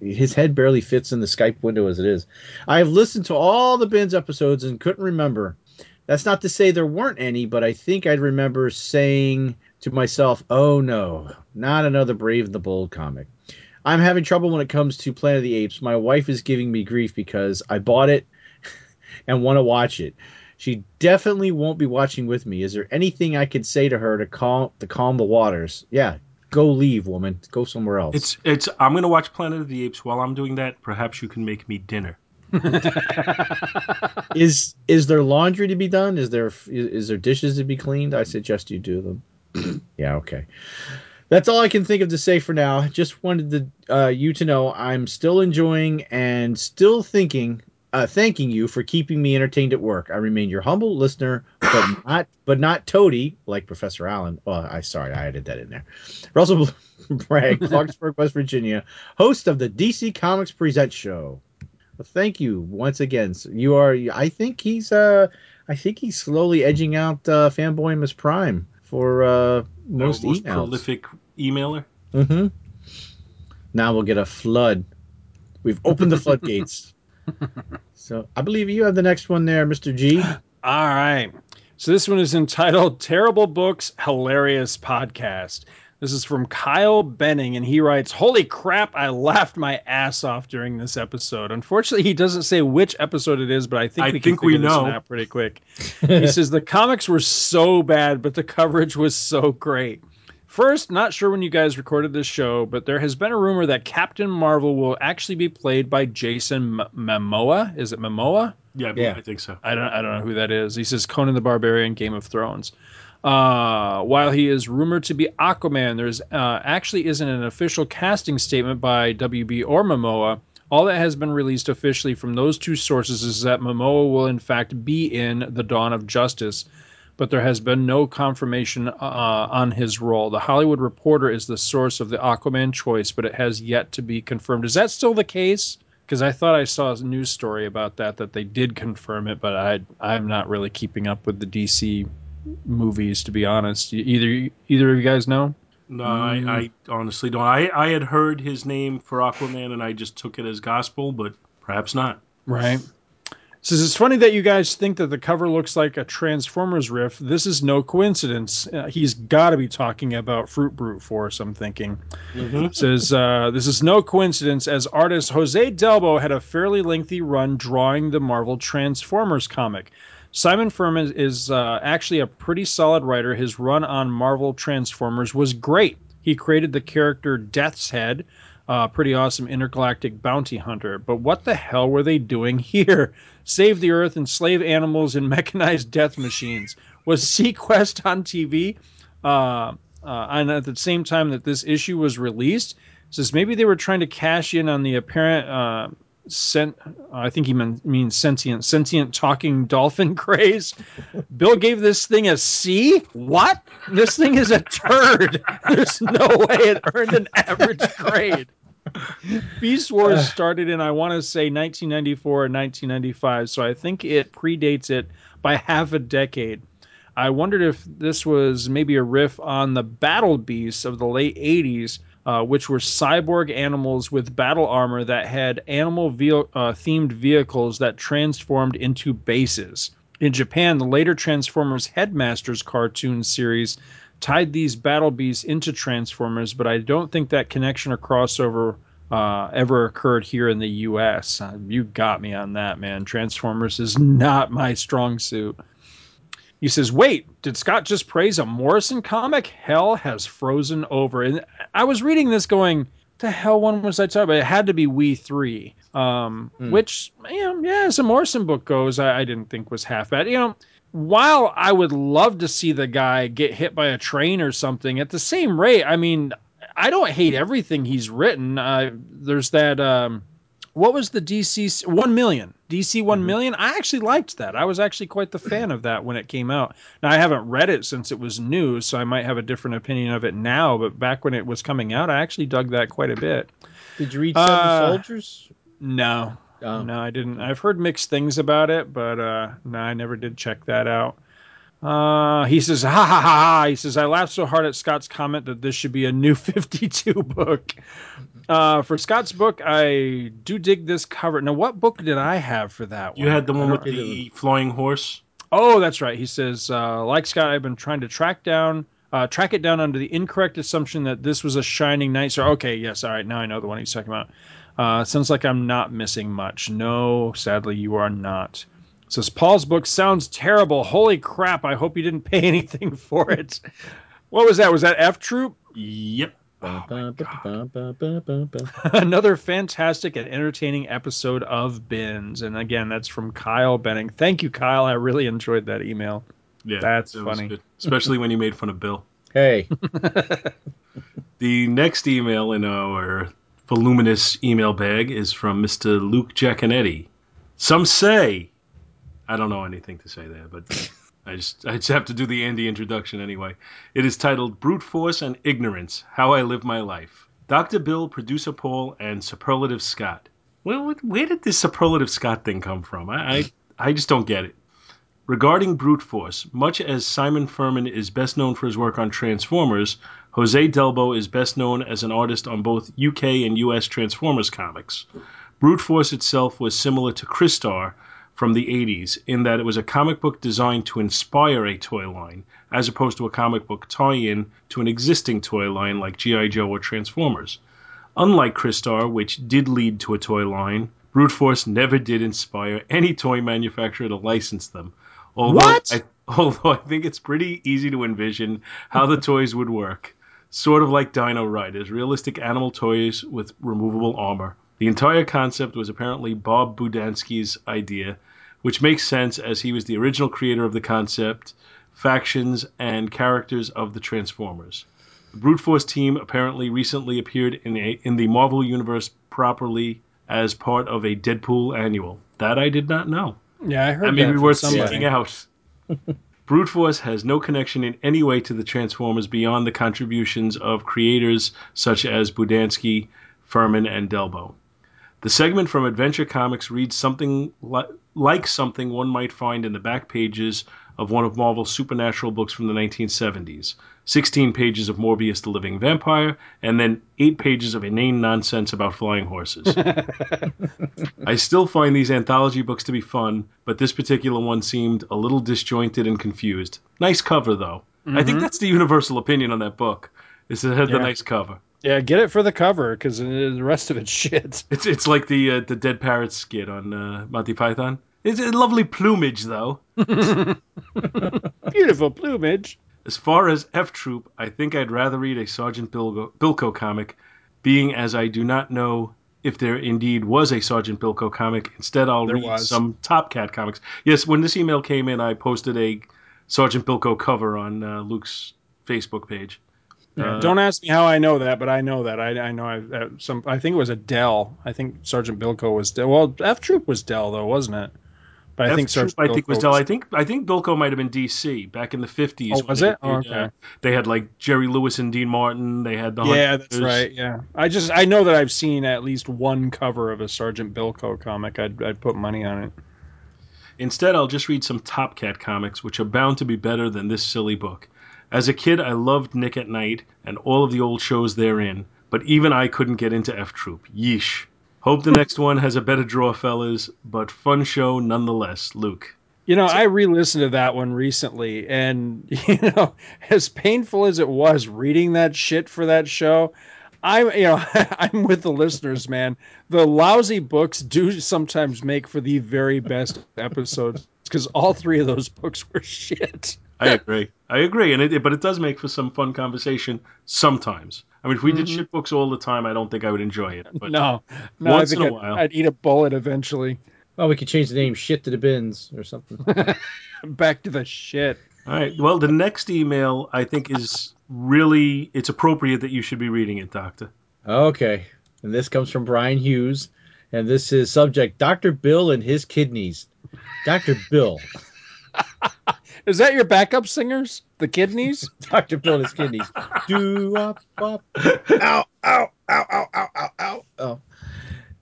His head barely fits in the Skype window as it is. I have listened to all the Bins episodes and couldn't remember. That's not to say there weren't any, but I think I'd remember saying to myself, "Oh no, not another Brave and the Bold comic." I'm having trouble when it comes to Planet of the Apes. My wife is giving me grief because I bought it and want to watch it. She definitely won't be watching with me. Is there anything I could say to her to calm to calm the waters? Yeah, go leave, woman. Go somewhere else. It's it's. I'm gonna watch Planet of the Apes. While I'm doing that, perhaps you can make me dinner. is is there laundry to be done? Is there is, is there dishes to be cleaned? I suggest you do them. yeah, okay. That's all I can think of to say for now. Just wanted to, uh, you to know I'm still enjoying and still thinking, uh, thanking you for keeping me entertained at work. I remain your humble listener, but not but not toady like Professor Allen. Oh, I sorry I added that in there. Russell Bragg, Clarksburg, West Virginia, host of the DC Comics Present Show. Well, thank you once again. So You are. I think he's. Uh, I think he's slowly edging out uh, fanboy Miss Prime for uh, most, most emails. prolific emailer. Mm-hmm. Now we'll get a flood. We've opened the floodgates. so I believe you have the next one there, Mr. G. All right. So this one is entitled Terrible Books, Hilarious Podcast. This is from Kyle Benning, and he writes, Holy crap, I laughed my ass off during this episode. Unfortunately, he doesn't say which episode it is, but I think I we think can figure this know. one out pretty quick. he says, The comics were so bad, but the coverage was so great. First, not sure when you guys recorded this show, but there has been a rumor that Captain Marvel will actually be played by Jason M- Momoa. Is it Momoa? Yeah, Yeah. I think so. I don't I don't know who that is. He says Conan the Barbarian, Game of Thrones. Uh, while he is rumored to be Aquaman, there's uh, actually isn't an official casting statement by WB or Momoa. All that has been released officially from those two sources is that Momoa will in fact be in The Dawn of Justice, but there has been no confirmation uh, on his role. The Hollywood Reporter is the source of the Aquaman choice, but it has yet to be confirmed. Is that still the case? Because I thought I saw a news story about that that they did confirm it, but I I'm not really keeping up with the DC movies to be honest. Either either of you guys know? No, I, I honestly don't. I, I had heard his name for Aquaman, and I just took it as gospel, but perhaps not. Right. Says it's funny that you guys think that the cover looks like a Transformers riff. This is no coincidence. Uh, he's got to be talking about Fruit Brute Force. I'm thinking. Says uh, this is no coincidence, as artist Jose Delbo had a fairly lengthy run drawing the Marvel Transformers comic. Simon Furman is uh, actually a pretty solid writer. His run on Marvel Transformers was great. He created the character Death's Head, uh, pretty awesome intergalactic bounty hunter. But what the hell were they doing here? Save the Earth, enslave animals, and mechanized death machines. Was SeaQuest on TV? Uh, uh, and at the same time that this issue was released, says maybe they were trying to cash in on the apparent. Uh, Sent, I think he mean, means sentient, sentient talking dolphin craze. Bill gave this thing a C. What? This thing is a turd. There's no way it earned an average grade. Beast Wars started in, I want to say, 1994 or 1995, so I think it predates it by half a decade. I wondered if this was maybe a riff on the Battle Beasts of the late 80s, uh, which were cyborg animals with battle armor that had animal ve- uh, themed vehicles that transformed into bases. In Japan, the later Transformers Headmasters cartoon series tied these battle beasts into Transformers, but I don't think that connection or crossover uh, ever occurred here in the U.S. Uh, you got me on that, man. Transformers is not my strong suit. He says, "Wait, did Scott just praise a Morrison comic? Hell has frozen over." And I was reading this, going, "The hell one was I talking about?" It had to be We Three, um, Hmm. which, you know, yeah, as a Morrison book goes, I, I didn't think was half bad. You know, while I would love to see the guy get hit by a train or something, at the same rate, I mean, I don't hate everything he's written. Uh, there's that. Um, what was the DC one million? DC one million? I actually liked that. I was actually quite the fan of that when it came out. Now I haven't read it since it was new, so I might have a different opinion of it now. But back when it was coming out, I actually dug that quite a bit. Did you read Seven Uh, Soldiers? No, Oh. no, I didn't. I've heard mixed things about it, but uh, no, I never did check that out. Uh, he says, ha ha ha ha. He says, I laughed so hard at Scott's comment that this should be a new 52 book. Uh, for Scott's book, I do dig this cover. Now, what book did I have for that You one? had the one with the flying horse. Oh, that's right. He says, uh, like Scott, I've been trying to track down, uh, track it down under the incorrect assumption that this was a Shining Knight. So, okay, yes, all right, now I know the one he's talking about. Uh, sounds like I'm not missing much. No, sadly, you are not. Says Paul's book sounds terrible. Holy crap! I hope you didn't pay anything for it. what was that? Was that F Troop? Yep. Another fantastic and entertaining episode of Bins. And again, that's from Kyle Benning. Thank you, Kyle. I really enjoyed that email. Yeah, That's funny. Especially when you made fun of Bill. Hey, The next email in our voluminous email bag is from Mr. Luke Giaconetti. Some say, I don't know anything to say there, but I just I just have to do the Andy introduction anyway. It is titled "Brute Force and Ignorance: How I Live My Life." Dr. Bill, producer Paul, and superlative Scott. Well, where did this superlative Scott thing come from? I I, I just don't get it. Regarding brute force, much as Simon Furman is best known for his work on Transformers, Jose Delbo is best known as an artist on both UK and US Transformers comics. Brute Force itself was similar to Crystar from the 80s in that it was a comic book designed to inspire a toy line, as opposed to a comic book tie in to an existing toy line like G.I. Joe or Transformers. Unlike Crystar, which did lead to a toy line, Brute Force never did inspire any toy manufacturer to license them. Although What? I, although I think it's pretty easy to envision how the toys would work. Sort of like Dino Riders, realistic animal toys with removable armor. The entire concept was apparently Bob Budiansky's idea, which makes sense as he was the original creator of the concept, factions, and characters of the Transformers. The Brute Force team apparently recently appeared in a, in the Marvel Universe properly as part of a Deadpool annual. That I did not know. Yeah, I heard That may that be from worth somebody. seeking out. Brute Force has no connection in any way to the Transformers beyond the contributions of creators such as Budiansky, Furman, and Delbo. The segment from Adventure Comics reads something li- like something one might find in the back pages of one of Marvel's supernatural books from the 1970s 16 pages of Morbius the Living Vampire, and then 8 pages of inane nonsense about flying horses. I still find these anthology books to be fun, but this particular one seemed a little disjointed and confused. Nice cover, though. I think that's the universal opinion on that book. Is it had the Yeah. nice cover. Yeah, get it for the cover because the rest of it's shit. It's it's like the uh, the Dead Parrot skit on uh, Monty Python. It's a lovely plumage, though. Beautiful plumage. As far as F Troop, I think I'd rather read a Sergeant Bilko, Bilko comic, being as I do not know if there indeed was a Sergeant Bilko comic. Instead, I'll There read was. some Top Cat comics. Yes, when this email came in, I posted a Sergeant Bilko cover on uh, Luke's Facebook page. Yeah, Uh, don't ask me how I know that, but I know that. I, I know I, uh, some. I think it was a Dell. I think Sergeant Bilko was Dell. Well, F Troop was Dell though, wasn't it? But I F think Sergeant I think Bilko was Del. I think I think Bilko might have been DC back in the fifties. Oh, was it? Oh, okay. Uh, they had like Jerry Lewis and Dean Martin. They had the yeah, that's right. Yeah, I just I know that I've seen at least one cover of a Sergeant Bilko comic. I'd I'd put money on it. Instead, I'll just read some Top Cat comics, which are bound to be better than this silly book. As a kid, I loved Nick at Night and all of the old shows therein, but even I couldn't get into F Troop. Yeesh. Hope the next one has a better draw, fellas, but fun show nonetheless. Luke. You know, I re-listened to that one recently, and you know, as painful as it was reading that shit for that show, I'm you know I'm with the listeners, man. The lousy books do sometimes make for the very best episodes because all three of those books were shit. I agree. I agree, and it, but it does make for some fun conversation sometimes. I mean, if we did mm-hmm. shit books all the time, I don't think I would enjoy it. But no, no, once I think in a I'd, while. I'd eat a bullet eventually. Well, we could change the name "Shit to the Bins" or something. Back to the shit. All right. Well, the next email I think is really it's appropriate that you should be reading it, Doctor. okay, and this comes from Brian Hughes, and this is subject: Doctor Bill and his kidneys. Doctor Bill, Is that your backup singers? The kidneys? Doctor Bill and his kidneys. Do uh, up up. Ow! Ow! Ow! Ow! Ow! Ow! Ow! Oh.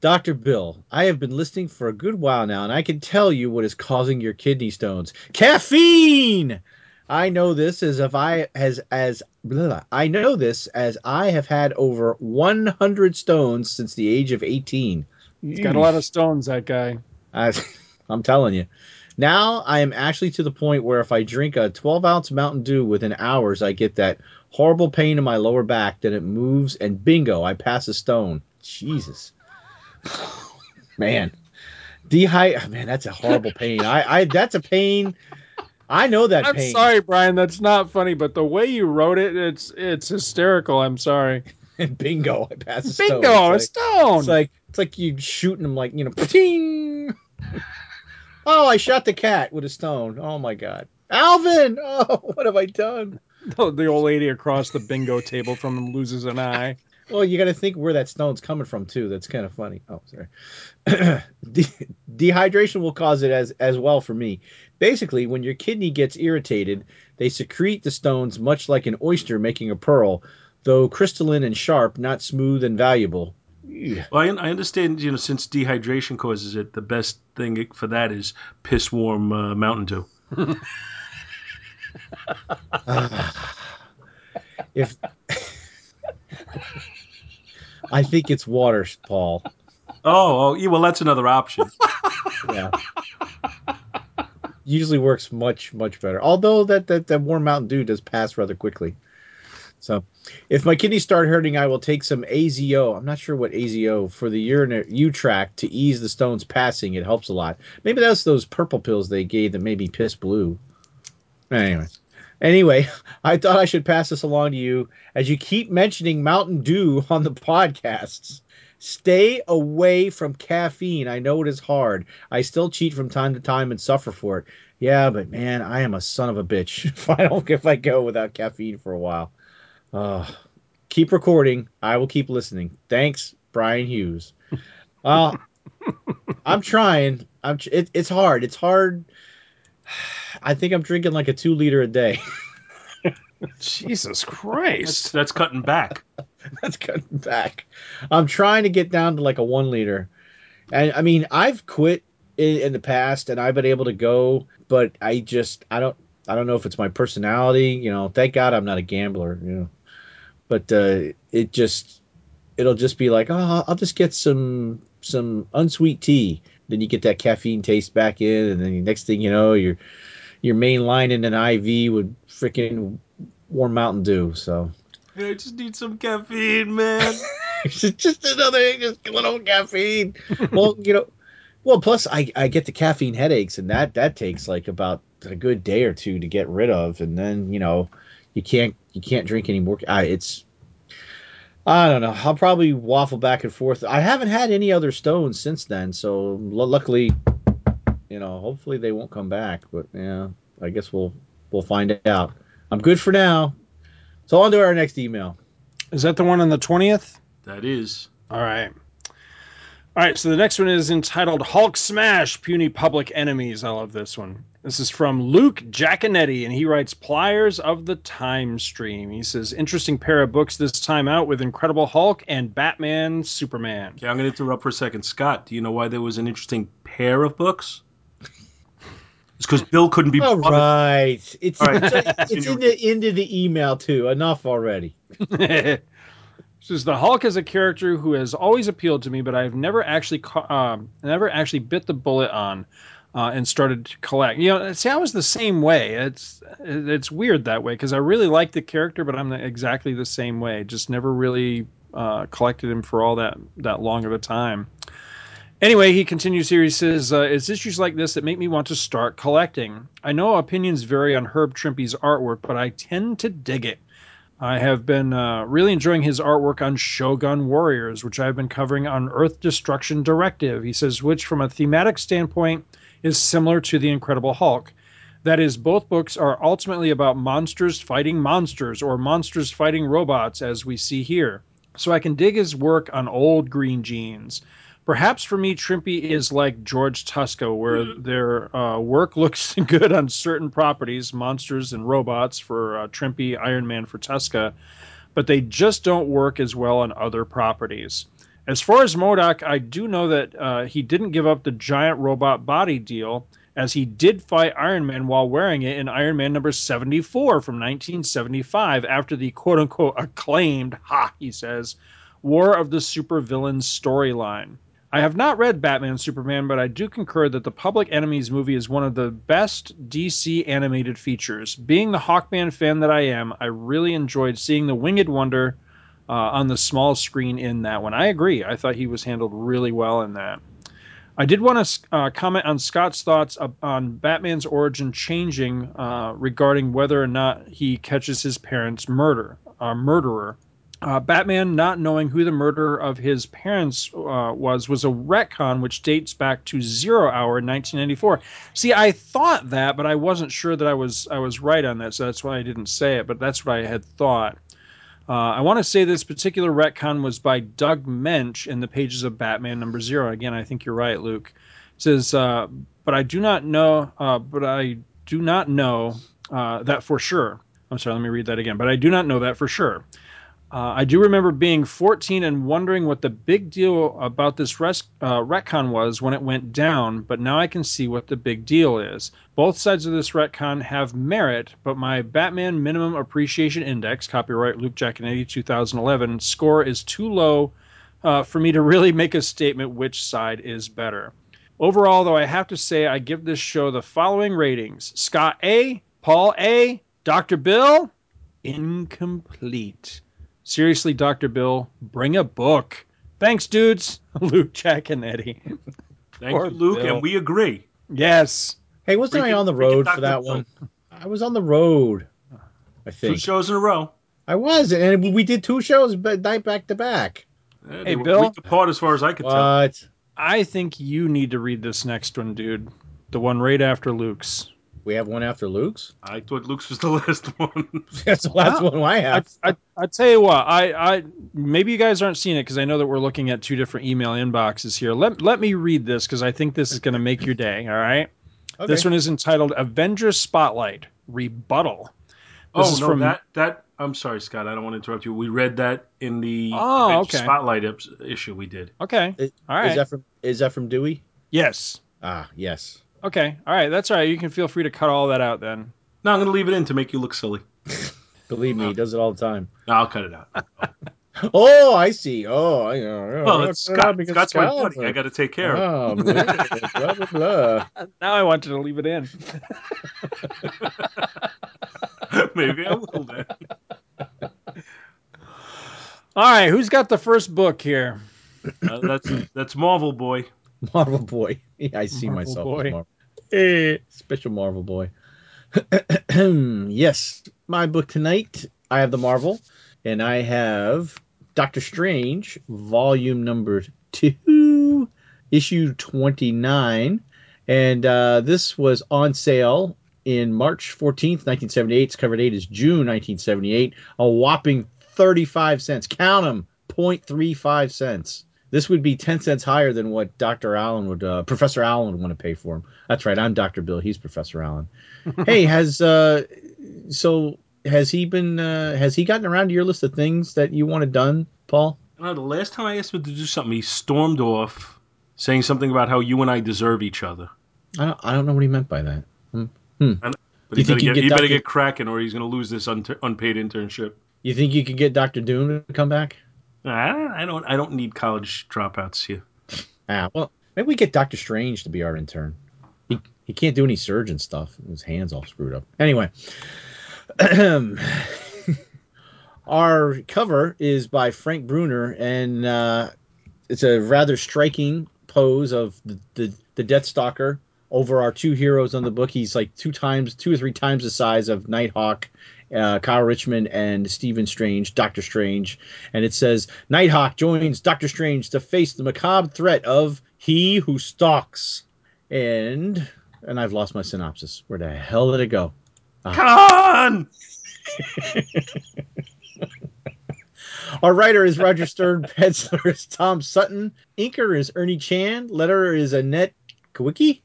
Dr. Bill, I have been listening for a good while now, and I can tell you what is causing your kidney stones. Caffeine! I know this as if I as as blah, I know this as I have had over 100 stones since the age of 18. He's got a lot of stones, that guy. I, I'm telling you. Now I am actually to the point where if I drink a 12 ounce Mountain Dew within hours, I get that horrible pain in my lower back. Then it moves, and bingo, I pass a stone. Jesus, man, dehy. Oh, man, that's a horrible pain. I, I, that's a pain. I know that I'm pain. sorry, Brian. That's not funny, but the way you wrote it, it's it's hysterical. I'm sorry. And bingo, I pass a stone. Bingo, a It's stone. like, it's like it's like you shooting them like you know, ting. Oh, I shot the cat with a stone. Oh my god, Alvin! Oh, what have I done? the, old lady across the bingo table from him loses an eye. Well, you got to think where that stone's coming from too. That's kind of funny. Oh, sorry. De- dehydration will cause it as as well for me. Basically, when your kidney gets irritated, they secrete the stones much like an oyster making a pearl, though crystalline and sharp, not smooth and valuable. Well, I, I understand. You know, since dehydration causes it, the best thing for that is piss warm uh, Mountain Dew. If I think it's water, Paul. Oh, oh, yeah, well, that's another option. Yeah. Usually works much much better. Although that that that warm Mountain Dew does pass rather quickly. So, if my kidneys start hurting, I will take some AZO. I'm not sure what AZO for the urinary U tract to ease the stones passing. It helps a lot. Maybe that's those purple pills they gave that made me piss blue. Anyway, anyway, I thought I should pass this along to you as you keep mentioning Mountain Dew on the podcasts. Stay away from caffeine. I know it is hard. I still cheat from time to time and suffer for it. Yeah, but man, I am a son of a bitch if I don't if I go without caffeine for a while. Uh, keep recording. I will keep listening. Thanks, Brian Hughes. Well, I'm trying. I'm. tr- It, it's hard. It's hard. I think I'm drinking like a two liter a day. Jesus That's, Christ. that's cutting back. That's cutting back. I'm trying to get down to like a one liter. And I mean, I've quit in, in the past and I've been able to go, but I just I don't I don't know if it's my personality. You know, thank God I'm not a gambler. You know, but uh, it just it'll just be like, oh, I'll just get some some unsweet tea. Then you get that caffeine taste back in, and then the next thing you know, your your main line mainlining an IV with freaking warm Mountain Dew. So I just need some caffeine, man. it's just another just a little caffeine. well, you know, well, plus I, I get the caffeine headaches, and that that takes like about a good day or two to get rid of, and then you know you can't you can't drink any more. I, it's I don't know. I'll probably waffle back and forth. I haven't had any other stones since then, so lu luckily, you know, hopefully they won't come back. But yeah, I guess we'll we'll find out. I'm good for now. So on to our next email. Is that the one on the 20th? that is. All right. All right, so the next one is entitled Hulk Smash Puny Public Enemies. I love this one. This is from Luke Giaconetti, and he writes Pliers of the Time Stream. He says, Interesting pair of books this time out with Incredible Hulk and Batman Superman. Okay, I'm going to interrupt for a second. Scott, do you know why there was an interesting pair of books? It's because Bill couldn't be All bothered. right, it's All right. it's, it's in the into the email too. Enough already. says the Hulk is a character who has always appealed to me, but I've never actually um, never actually bit the bullet on uh, and started to collect. You know, see, I was the same way. It's it's weird that way because I really like the character, but I'm exactly the same way. Just never really uh, collected him for all that that long of a time. Anyway, he continues here. He says, uh, "It's issues like this that make me want to start collecting. I know opinions vary on Herb Trimpe's artwork, but I tend to dig it. I have been uh, really enjoying his artwork on Shogun Warriors, which I've been covering on Earth Destruction Directive. He says, which from a thematic standpoint is similar to The Incredible Hulk. That is, both books are ultimately about monsters fighting monsters or monsters fighting robots, as we see here. So I can dig his work on old green genes. Perhaps for me, Trimpy is like George Tuska, where their uh, work looks good on certain properties, monsters and robots for uh, Trimpy, Iron Man for Tuska, but they just don't work as well on other properties. As far as MODOK, I do know that uh, he didn't give up the giant robot body deal, as he did fight Iron Man while wearing it in Iron Man number 74 from 1975 after the quote unquote acclaimed, ha, he says, War of the Supervillains storyline. I have not read Batman Superman, but I do concur that the Public Enemies movie is one of the best DC animated features. Being the Hawkman fan that I am, I really enjoyed seeing the Winged Wonder uh, on the small screen in that one. I agree. I thought he was handled really well in that. I did want to uh, comment on Scott's thoughts on Batman's origin changing uh, regarding whether or not he catches his parents' murder, uh, murderer. Uh, Batman not knowing who the murderer of his parents uh, was was a retcon which dates back to Zero Hour in 1994. See, I thought that, but I wasn't sure that I was I was right on that, so that's why I didn't say it. But that's what I had thought. Uh, I want to say this particular retcon was by Doug Moench in the pages of Batman number zero. Again, I think you're right, Luke. It says, uh, but I do not know, uh, but I do not know uh, that for sure. I'm sorry, let me read that again. But I do not know that for sure. Uh, I do remember being 14 and wondering what the big deal about this res- uh, retcon was when it went down, but now I can see what the big deal is. Both sides of this retcon have merit, but my Batman Minimum Appreciation Index, copyright Luke Giaconetti 2011, score is too low uh, for me to really make a statement which side is better. Overall, though, I have to say I give this show the following ratings Scott A, Paul A, Dr. Bill, incomplete. Seriously, Dr. Bill, bring a book. Thanks, dudes. Luke, Jack, and Eddie. Thank Poor you, Luke, Bill. and we agree. Yes. Hey, wasn't I on the road for that Bill. one? I was on the road. I think Two shows in a row. I was, and we did two shows but night back to back. Yeah, Hey, Bill. a week apart as far as I could tell. What? I think you need to read this next one, dude. The one right after Luke's. We have one after Luke's. I thought Luke's was the last one. That's the last Wow. one I I, have. I, I tell you what, I, I maybe you guys aren't seeing it because I know that we're looking at two different email inboxes here. Let, let me read this because I think this is going to make your day. All right. Okay. This one is entitled Avengers Spotlight Rebuttal. This oh is no, from- that that I'm sorry, Scott. I don't want to interrupt you. We read that in the Oh, okay. Spotlight issue we did. Okay. Is- All right. Is that from Is that from Dewey? yes. Ah, yes. Okay. All right. That's all right. You can feel free to cut all that out then. No, I'm going to leave it in to make you look silly. Believe me, he does it all the time. No, I'll cut it out. Oh, I see. Oh, I know. Well, it's Scott. Scott's my buddy. I got to take care of. Oh, blah, blah, blah. Now I want you to leave it in. Maybe I will then. All right. Who's got the first book here? Uh, that's that's Marvel Boy. Marvel Boy. Yeah, I see Marvel myself Boy. as Marvel. Eh, special Marvel Boy. yes, my book tonight. I have the Marvel, and I have Doctor Strange, volume number two, issue twenty nine, and uh, this was on sale in March fourteenth, nineteen seventy eight. Its cover date is June nineteen seventy eight. A whopping thirty five cents. Count them, 0.35 cents. This would be 10 cents higher than what Dr. Allen would, uh, Professor Allen would want to pay for him. That's right. I'm Dr. Bill. He's Professor Allen. hey, has, uh, so has he been, uh, has he gotten around to your list of things that you wanted done, Paul? Uh, the last time I asked him to do something, he stormed off, saying something about how you and I deserve each other. I don't, I don't know what he meant by that. But You he better think you get, get he better get cracking, or he's going to lose this un- unpaid internship. You think you could get Dr. Doom to come back? I don't, I don't. Need college dropouts here. Ah, well, maybe we get Doctor Strange to be our intern. He he can't do any surgeon stuff. His hands all screwed up. Anyway, Our cover is by Frank Brunner, and uh, it's a rather striking pose of the, the, the Death Stalker over our two heroes on the book. He's like two times, two or three times the size of Nighthawk, uh, Kyle Richmond, and Stephen Strange, Doctor Strange. And it says Nighthawk joins Doctor Strange to face the macabre threat of He Who Stalks. And and I've lost my synopsis. Where the hell did it go? Con! Our writer is Roger Stern, penciler is Tom Sutton, inker is Ernie Chan, letterer is Annette Kawecki,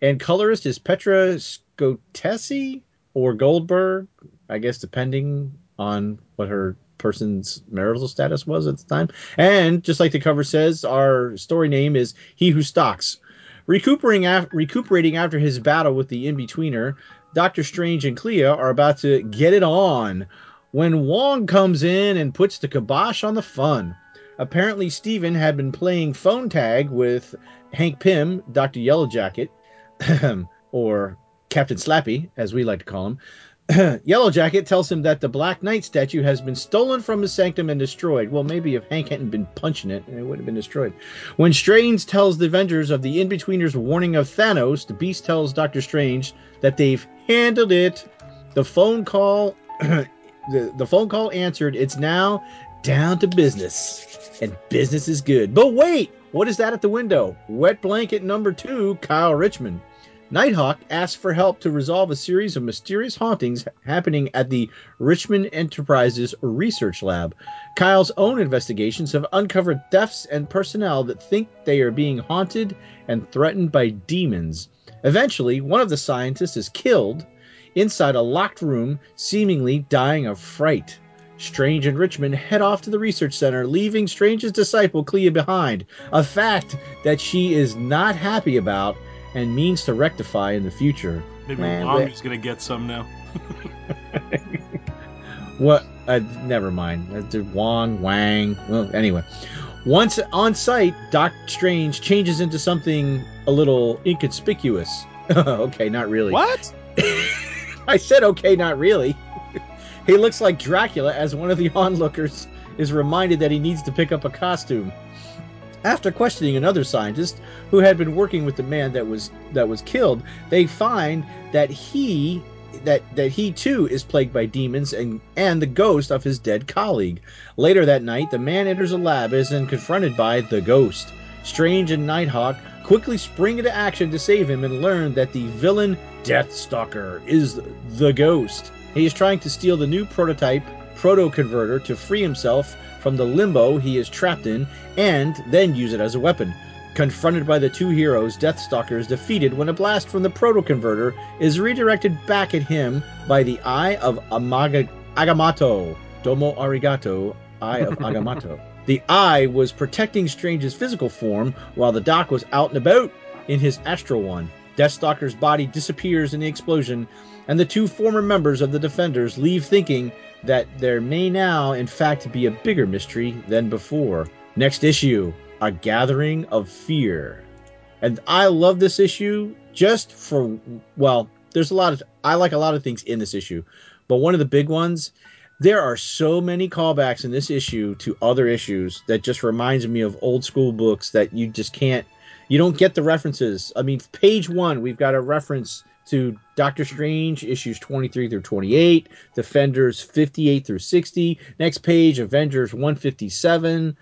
and colorist is Petra Scotese or Goldberg, I guess depending on what her person's marital status was at the time. And just like the cover says, our story name is He Who Stalks. Recuperating, af- recuperating after his battle with the In-Betweener, Doctor Strange and Clea are about to get it on when Wong comes in and puts the kibosh on the fun. Apparently, Steven had been playing phone tag with Hank Pym, Dr. Yellowjacket, or Captain Slappy, as we like to call him. Yellow Jacket tells him that the Black Knight statue has been stolen from his sanctum and destroyed. Well, maybe if Hank hadn't been punching it, it would have been destroyed. When Strange tells the Avengers of the In-Betweener's warning of Thanos, the Beast tells Doctor Strange that they've handled it. The phone call the, the phone call answered. It's now down to business. And business is good. But wait, what is that at the window? Wet blanket number two, Kyle Richmond. Nighthawk asks for help to resolve a series of mysterious hauntings happening at the Richmond Enterprises Research Lab. Kyle's own investigations have uncovered thefts and personnel that think they are being haunted and threatened by demons. Eventually, one of the scientists is killed inside a locked room, seemingly dying of fright. Strange and Richmond head off to the research center, leaving Strange's disciple Clea behind, a fact that she is not happy about and means to rectify in the future. Maybe Man, Wong is going to get some now. What? Uh, never mind. Uh, Wong, Wang. Well, anyway. Once on site, Doc Strange changes into something a little inconspicuous. okay, not really. What? I said okay, not really. He looks like Dracula as one of the onlookers is reminded that he needs to pick up a costume. After questioning another scientist who had been working with the man that was that was killed, they find that he that that he too is plagued by demons and and the ghost of his dead colleague. Later that night, the man enters a lab and is then confronted by the ghost. Strange and Nighthawk quickly spring into action to save him and learn that the villain Deathstalker is the ghost. He is trying to steal the new prototype proto converter to free himself from the limbo he is trapped in and then use it as a weapon. Confronted by the two heroes, Deathstalker is defeated when a blast from the proto converter is redirected back at him by the Eye of Amaga- Agamotto. Domo arigato, Eye of Agamotto. The Eye was protecting Strange's physical form while the Doc was out and about in his astral one. Deathstalker's body disappears in the explosion, and the two former members of the Defenders leave thinking that there may now, in fact, be a bigger mystery than before. Next issue A Gathering of Fear. And I love this issue just for, well, there's a lot of, I like a lot of things in this issue, but one of the big ones, there are so many callbacks in this issue to other issues that just reminds me of old school books that you just can't, you don't get the references. I mean, page one, we've got a reference to Doctor Strange issues 23 through 28, Defenders 58 through 60. Next page, Avengers 157.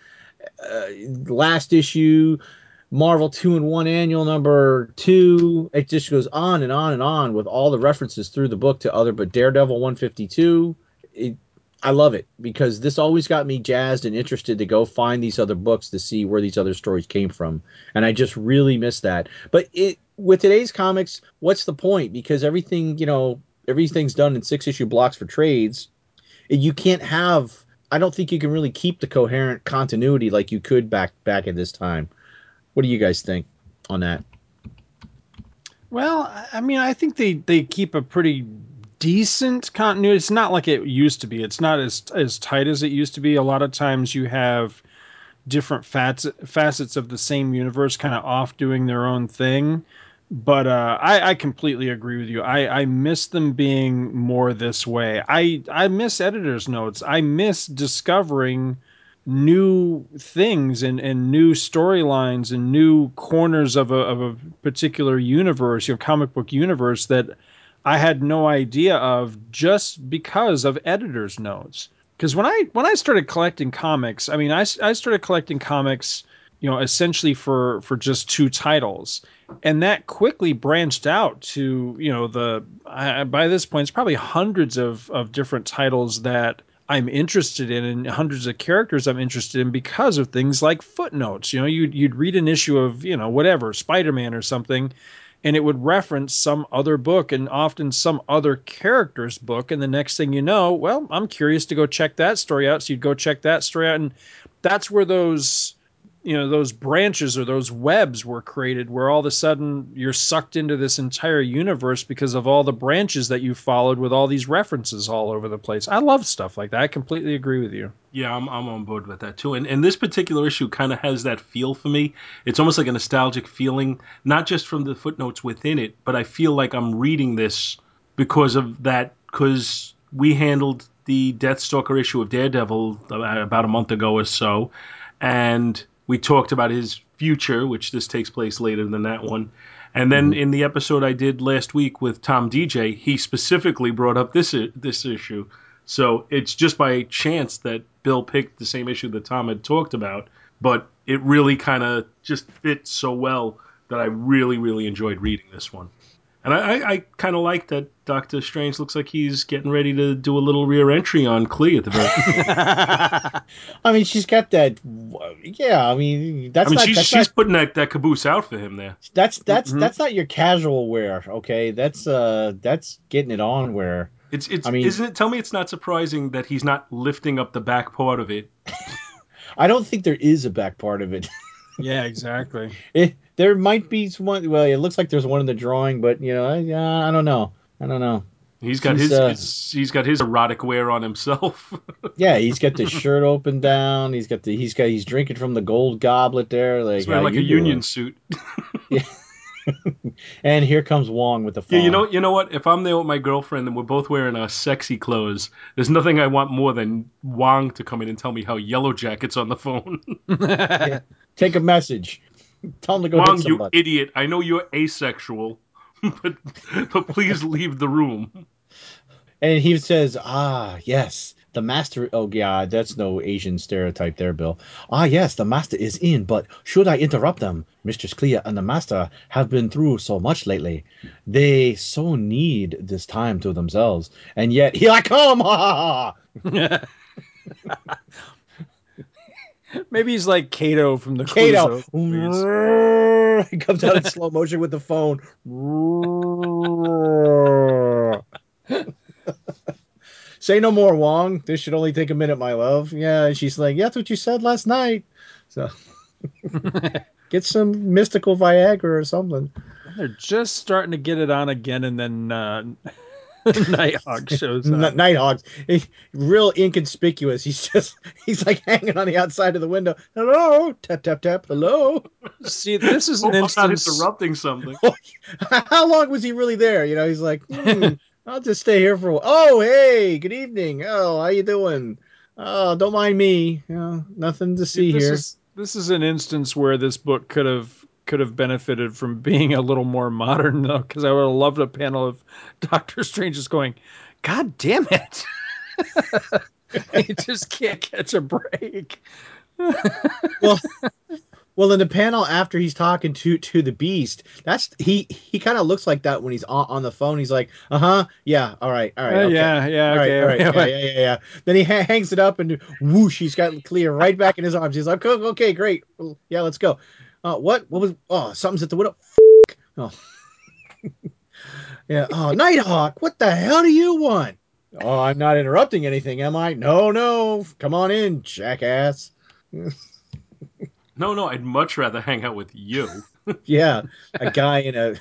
Uh, last issue, Marvel 2 and 1 annual number 2. It just goes on and on and on with all the references through the book to other, but Daredevil 152. It, I love it because this always got me jazzed and interested to go find these other books to see where these other stories came from. And I just really miss that. But it with today's comics, what's the point? Because everything, you know, everything's done in six issue blocks for trades. You can't have I don't think you can really keep the coherent continuity like you could back back at this time. What do you guys think on that? Well, I- mean, I think they they keep a pretty decent continuity. It's not like it used to be. It's not as as tight as it used to be. A lot of times you have different facets facets of the same universe kind of off doing their own thing. But uh, I, I completely agree with you. I, I miss them being more this way. I I miss editors' notes. I miss discovering new things and, and new storylines and new corners of a of a particular universe, your comic book universe that I had no idea of just because of editors' notes. Because when I when I started collecting comics, I mean, I, I started collecting comics, you know, essentially for for just two titles, and that quickly branched out to you know the I, by this point it's probably hundreds of of different titles that I'm interested in and hundreds of characters I'm interested in because of things like footnotes. You know, you'd you'd read an issue of you know whatever Spider Man or something, and it would reference some other book and often some other character's book. And the next thing you know, well, I'm curious to go check that story out. So you'd go check that story out, and that's where those you know those branches or those webs were created where all of a sudden you're sucked into this entire universe because of all the branches that you followed with all these references all over the place i love stuff like that i completely agree with you Yeah, I'm I'm on board with that too. And and this particular issue kind of has that feel for me. It's almost like a nostalgic feeling, not just from the footnotes within it, but I feel like I'm reading this because of that because we handled the Deathstalker issue of Daredevil uh, about a month ago or so, and we talked about his future, which this takes place later than that one. And then mm-hmm. in the episode I did last week with Tom DJ, he specifically brought up this this issue. So it's just by chance that Bill picked the same issue that Tom had talked about, but it really kind of just fits so well that I really, really enjoyed reading this one. And I, I, I kind of like that Doctor Strange looks like he's getting ready to do a little rear entry on Clea at the very. I mean, she's got that. Yeah, I mean, that's I mean, not. she's that's, she's not putting that, that caboose out for him there. that's that's Mhm. that's not your casual wear. Okay, that's uh, that's getting it on wear. It's it's I mean- isn't it? Tell me, it's not surprising that he's not lifting up the back part of it. I don't think there is a back part of it. yeah exactly it there might be one. Well, it looks like there's one in the drawing, but you know, I, I don't know. I don't know. He's got She's, his, uh, his he's got his erotic wear on himself. Yeah, he's got the shirt open down. He's got the he's got he's drinking from the gold goblet there. Like, He's wearing like a you union doing? suit. And here comes Wong with the phone. Yeah, you know, you know what? If I'm there with my girlfriend and we're both wearing our sexy clothes, there's nothing I want more than Wong to come in and tell me how Yellow Jacket's on the phone. take a message. Tell him to go Wong, hit you idiot! I know you're asexual, but but please leave the room. And he says, "Ah, yes, the master. Oh, yeah, that's no Asian stereotype there, Bill. Ah, yes, the master is in. But should I interrupt them? Mistress Clea and the master have been through so much lately. They so need this time to themselves. And yet, here I come! Ha ha ha! maybe he's like kato from the Kato. He comes out in slow motion with the phone. Say no more, Wong. This should only take a minute, my love. Yeah, and she's like, yeah, that's what you said last night. So get some mystical Viagra or something. they're just starting to get it on again and then uh nighthawk shows N- up Nighthawks, he, real inconspicuous. He's just he's like hanging on the outside of the window. Hello, tap tap tap. Hello. see this is Oh, an I'm not instance interrupting something. How long was he really there? You know, he's like, hmm, I'll just stay here for a while. Oh, hey, good evening. Oh, how you doing? Oh, don't mind me. You know, nothing to see this here. is this is an instance where this book could have could have benefited from being a little more modern though because i would have loved a panel of doctor strange just going god damn it he just can't catch a break Well, well, in the panel after he's talking to to the beast, that's he he kind of looks like that when he's on, on the phone. He's like, uh huh, yeah, all right, all right, Uh, okay. yeah yeah All right, okay, all right, yeah, yeah, yeah, yeah. Then he ha- hangs it up and whoosh, he's got Clea right back in his arms. He's like, "Oh, okay, great, Well, yeah, let's go. Uh, what? What was? Oh, something's at the window. F- oh, yeah. Oh, Nighthawk, what the hell do you want? Oh, I'm not interrupting anything, am I? No, no. Come on in, jackass. No, no, I'd much rather hang out with you. Yeah, a guy in a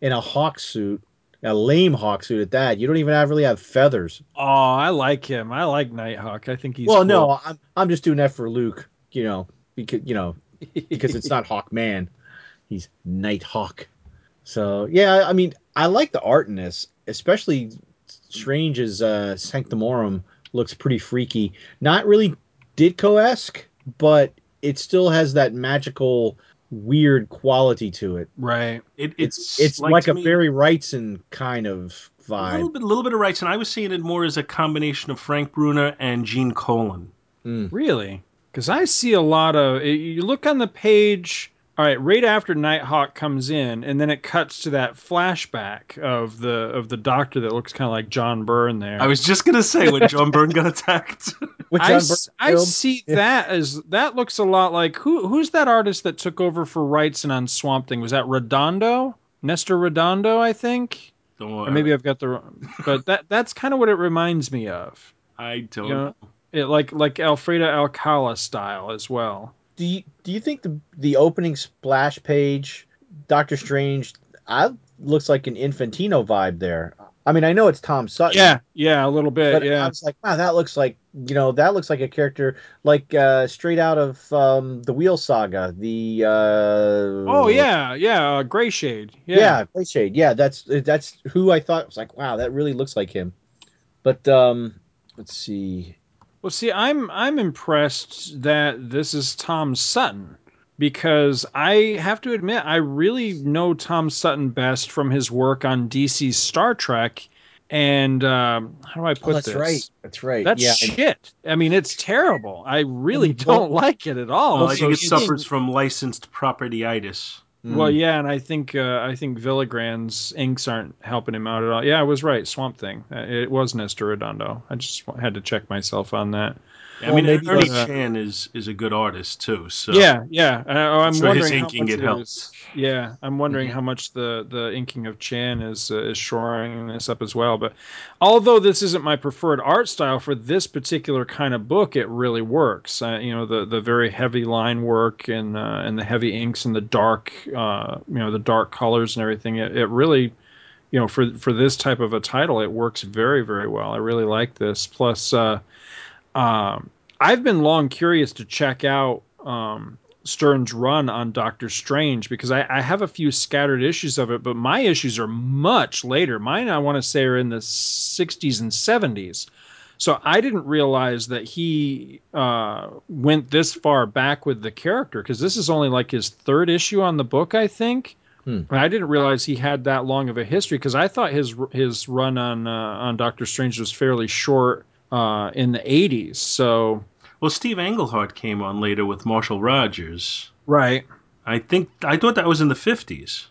in a hawk suit, a lame hawk suit at that. You don't even have really have feathers. oh i like him i like nighthawk i think he's well, cool. no, I'm I'm just doing that for Luke. You know, because you know because it's not Hawkman. He's Night Hawk. So yeah, I mean, I like the art in this, especially Strange's uh, Sanctomorum looks pretty freaky. Not really Ditko esque, but it still has that magical, weird quality to it. Right. It, It's it's like, to a me- very Wrightson kind of a little vibe. bit, a little bit of rights, and I was seeing it more as a combination of Frank Brunner and Gene Colan. Really? Because I see a lot of. You look on the page. All right, right after Nighthawk comes in, and then it cuts to that flashback of the of the doctor that looks kind of like John Byrne there. I was just gonna say when John Byrne got attacked. Which I, John s- Byrne I see Yeah. that as that looks a lot like who who's that artist that took over for Wrightson on Swamp Thing? Was that Redondo? Nestor Redondo, I think. Don't Or maybe I've got the wrong. But that that's kind of what it reminds me of. I don't You know, know. It like like Alfredo Alcala style as well. Do you do you think the the opening splash page, Doctor Strange, I looks like an Infantino vibe there? I mean, I know it's Tom Sutton. Yeah, yeah, a little bit. I yeah, was like, wow, that looks like you know, that looks like a character like uh, straight out of um, the Wheel Saga. The uh, oh yeah, yeah, uh, Gray Shade. Yeah. yeah, Gray Shade. Yeah, that's that's who I thought was like, wow, that really looks like him. But um, let's see. Well, see, I'm I'm impressed that this is Tom Sutton because I have to admit I really know Tom Sutton best from his work on DC's Star Trek. And um, how do I Oh, put that's this? right. That's right. That's yeah, shit. I mean, it's terrible. I really don't like it at all. Well, I So think it suffers from licensed propertyitis. Well, yeah, and I think uh, I think Villagran's inks aren't helping him out at all. Yeah, I was right. Swamp Thing. Uh, It was Nestor Redondo. I just had to check myself on that. I mean, maybe Ernie Chan is is a good artist too. So Yeah, yeah. Uh, I'm his wondering how much it helped. is- Yeah, I'm wondering Mm-hmm. how much the the inking of Chan is uh, is shoring this up as well. But although this isn't my preferred art style for this particular kind of book, it really works. Uh, you know, the the very heavy line work and uh, and the heavy inks and the dark, uh, you know, the dark colors and everything. It, it really you know for for this type of a title it works very very well i really like this plus uh um i've been long curious to check out um stern's run on doctor strange because I, I have a few scattered issues of it but my issues are much later. Mine i want to say are in the 60s and 70s so i didn't realize that he uh, went this far back with the character because this is only like his third issue on the book i think. And I didn't realize he had that long of a history because I thought his his run on uh, on Doctor Strange was fairly short uh, in the '80s. So well, Steve Englehart came on later with Marshall Rogers. right, I think I thought that was in the fifties.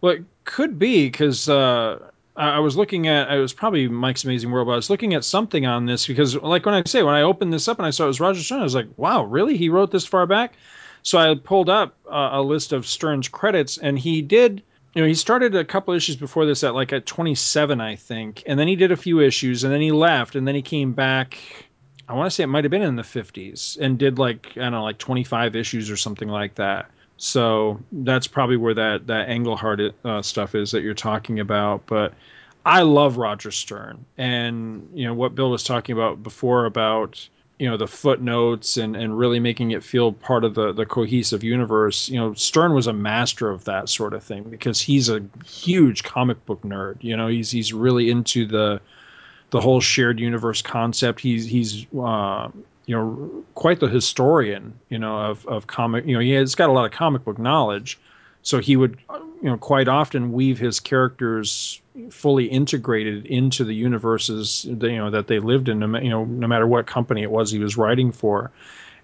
well, it could be because uh, I I was looking at it was probably Mike's Amazing World, but I was looking at something on this because, like when I say when I opened this up and I saw it was Roger Stern, I was like, wow, really? He wrote this far back? So I pulled up uh, a list of Stern's credits, and he did. You know, he started a couple issues before this at like at 27, I think, and then he did a few issues, and then he left, and then he came back. I want to say it might have been in the 50s, and did like I don't know, like 25 issues or something like that. So that's probably where that that Englehart uh, stuff is that you're talking about. But I love Roger Stern, and you know what Bill was talking about before about you know the footnotes and and really making it feel part of the the cohesive universe you know stern was a master of that sort of thing because he's a huge comic book nerd you know he's he's really into the the whole shared universe concept. He's he's uh you know quite the historian you know of of comic you know he has got a lot of comic book knowledge. So he would you know quite often weave his characters fully integrated into the universes that, you know that they lived in you know no matter what company it was he was writing for.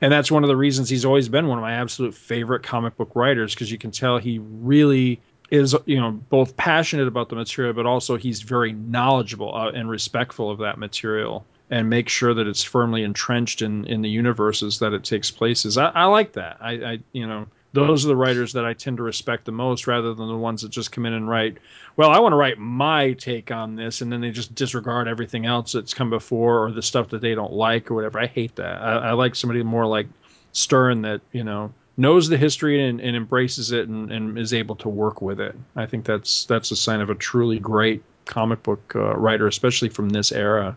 And that's one of the reasons he's always been one of my absolute favorite comic book writers because you can tell he really is you know both passionate about the material but also he's very knowledgeable uh, and respectful of that material and make sure that it's firmly entrenched in in the universes that it takes places. I, I like that. I, I you know those are the writers that I tend to respect the most rather than the ones that just come in and write, well, I want to write my take on this, and then they just disregard everything else that's come before or the stuff that they don't like or whatever. I hate that. I, I like somebody more like Stern that, you know, knows the history and, and embraces it and, and is able to work with it. I think that's that's a sign of a truly great comic book uh, writer, especially from this era.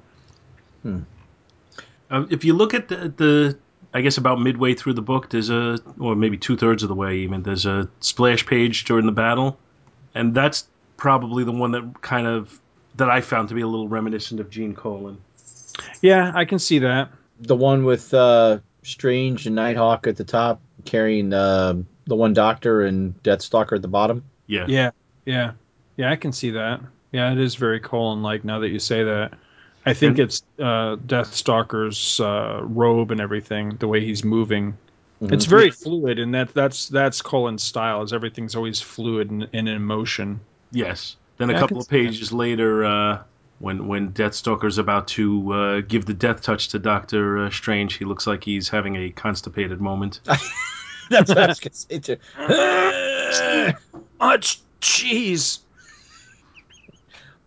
Um, if you look at the, the, I guess about midway through the book, there's a, or maybe two thirds of the way even, there's a splash page during the battle. and that's probably the one that kind of that I found to be a little reminiscent of Gene Colan. Yeah, I can see that. The one with uh, Strange and Nighthawk at the top, carrying uh, the one Doctor and Deathstalker at the bottom. Yeah, Yeah, yeah, yeah. I can see that. Yeah, it is very Colan like now that you say that. I think And- it's uh, Deathstalker's uh, robe and everything, the way he's moving. Mhm. It's very fluid, and that that's that's Colan's style. Is everything's always fluid and, and in motion. Yes. Then a Yeah, couple of see that. pages later, uh, when when Deathstalker's about to uh, give the death touch to Doctor uh, Strange, he looks like he's having a constipated moment. That's what I was gonna say too. Much cheese.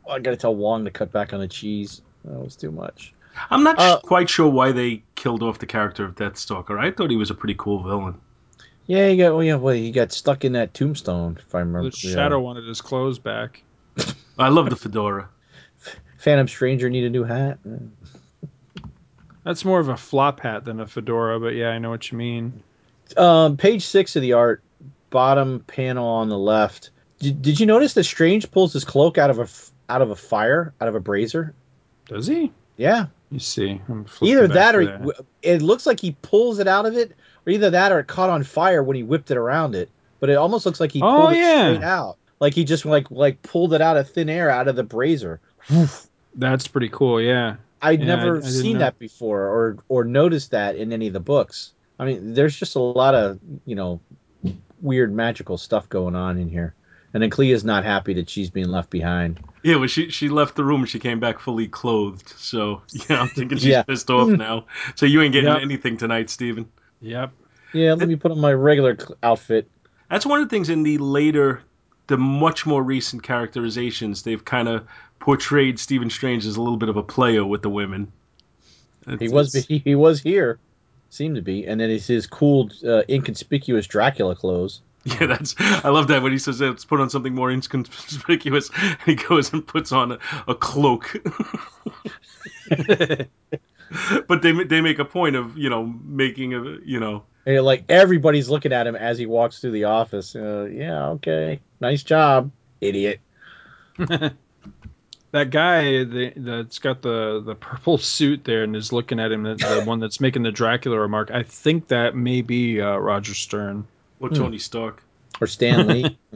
I gotta tell Wong to cut back on the cheese. That was too much. I'm not Uh, sh- quite sure why they killed off the character of Deathstalker. I thought he was a pretty cool villain. Yeah, he got well, yeah, well, he got stuck in that tombstone, if I remember. The yeah. Shadow wanted his clothes back. I love the fedora. Phantom Stranger need a new hat. That's more of a flop hat than a fedora, but yeah, I know what you mean. Um, page six of the art, bottom panel on the left. Did, did you notice that Strange pulls his cloak out of a f- out of a fire, out of a brazier? Does he? Yeah, You see, I'm either that or it looks like he pulls it out of it, or either that or it caught on fire when he whipped it around it. But it almost looks like he Oh, pulled yeah. it straight out, like he just like like pulled it out of thin air out of the brazier. That's pretty cool. Yeah. I'd Yeah, never I didn't seen know. that before or or noticed that in any of the books. I mean, there's just a lot of, you know, weird magical stuff going on in here. And then Clea's not happy that she's being left behind. Yeah, well, she she left the room and she came back fully clothed. So yeah, I'm thinking she's Yeah. pissed off now. So you ain't getting Yep. anything tonight, Stephen. Yep. Yeah, let me put on my regular outfit. That's one of the things in the later, the much more recent characterizations. They've kind of portrayed Stephen Strange as a little bit of a player with the women. He was he, he was here, seemed to be, and then it's his cool, uh, inconspicuous Dracula clothes. Yeah, that's. I love that when he says, "Let's put on something more inconspicuous." And he goes and puts on a, a cloak. but they they make a point of you know making a you know And like everybody's looking at him as he walks through the office. Uh, yeah, okay, nice job, idiot. That guy the, that's got the, the purple suit there and is looking at him, the, the one that's making the Dracula remark, I think that may be uh, Roger Stern. Or Hmm. Tony Stark. Or Stan Lee.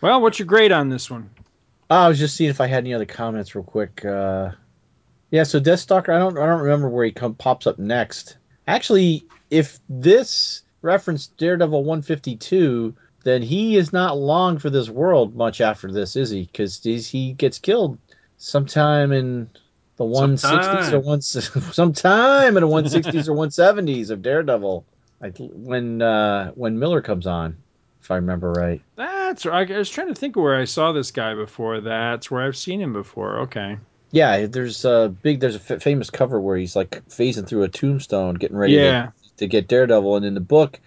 Well, what's your grade on this one? Oh, I was just seeing if I had any other comments real quick. Uh, yeah, so Deathstalker, I don't I don't remember where he come, pops up next. Actually, if this referenced Daredevil 152, then he is not long for this world much after this, is he? Because he gets killed sometime in the 160s or one sometime in the 160s or 170s of Daredevil. I, when uh, when Miller comes on, if I remember right. That's right. I was trying to think of where I saw this guy before. That's where I've seen him before. Okay. Yeah, there's a big, there's a f- famous cover where he's like phasing through a tombstone, getting ready Yeah. to, to get Daredevil, and in the book,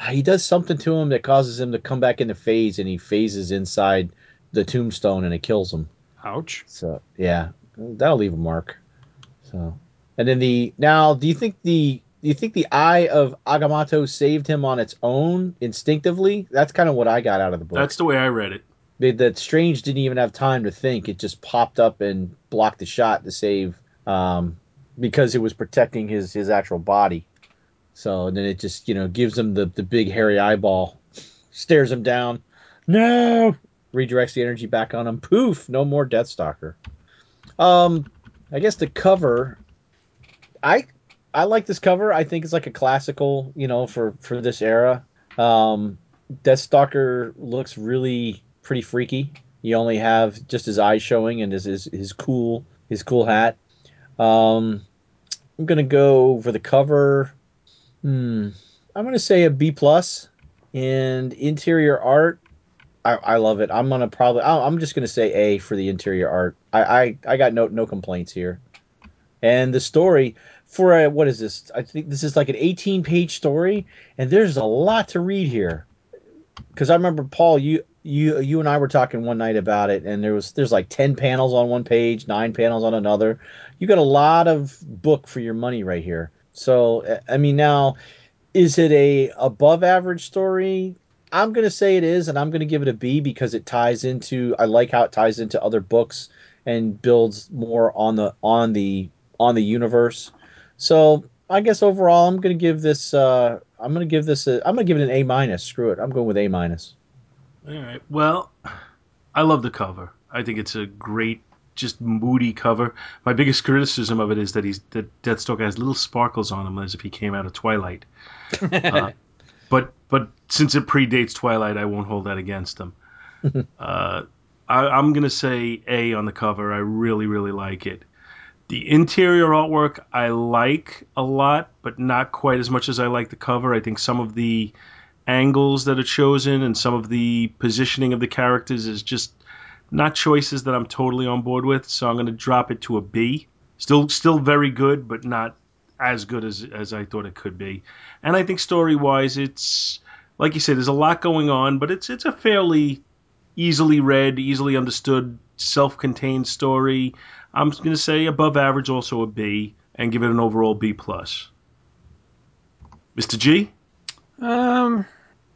uh, he does something to him that causes him to come back into phase, and he phases inside the tombstone, and it kills him. Ouch. So yeah, that'll leave a mark. So, and then the now, do you think the you think the eye of Agamotto saved him on its own instinctively? That's kind of what I got out of the book. That's the way I read it. They, that Strange didn't even have time to think. It just popped up and blocked the shot to save, um, because it was protecting his his actual body. So and then it just you know gives him the the big hairy eyeball, stares him down. No, redirects the energy back on him. Poof, no more Deathstalker. Um, I guess the cover, I I like this cover. I think it's like a classical, you know, for for this era. Um, Deathstalker looks really pretty freaky. You only have just his eyes showing and his his, his cool his cool hat. Um, I'm gonna go for the cover. Hmm, I'm gonna say a B plus. And interior art, I, I love it. I'm gonna probably. I'm just gonna say A for the interior art. I I, I got no no complaints here. And the story for a what is this? I think this is like an 18 page story, and there's a lot to read here. Because I remember Paul, you you you and I were talking one night about it, and there was there's like 10 panels on one page, nine panels on another. You got a lot of book for your money right here. So I- mean, now is it a above average story? I'm gonna say it is, and I'm gonna give it a B because it ties into. I like how it ties into other books and builds more on the on the on the universe. So I guess overall, I'm gonna give this. Uh, I'm gonna give this. A, I'm gonna give it an A minus. Screw it. I'm going with A minus. All right. Well, I love the cover. I think it's a great, just moody cover. My biggest criticism of it is that he's that Deathstalker has little sparkles on him as if he came out of Twilight. Uh, but but since it predates Twilight, I won't hold that against him. uh, I, I'm gonna say A on the cover. I really really like it. The interior artwork I like a lot, but not quite as much as I like the cover. I think some of the angles that are chosen and some of the positioning of the characters is just not choices that I'm totally on board with. So I'm going to drop it to a B. Still, still very good, but not as good as as I thought it could be. And I think story wise, it's like you said, there's a lot going on, but it's it's a fairly easily read, easily understood, self-contained story. I'm going to say above average, also a B, and give it an overall B plus. Mr. G. Um,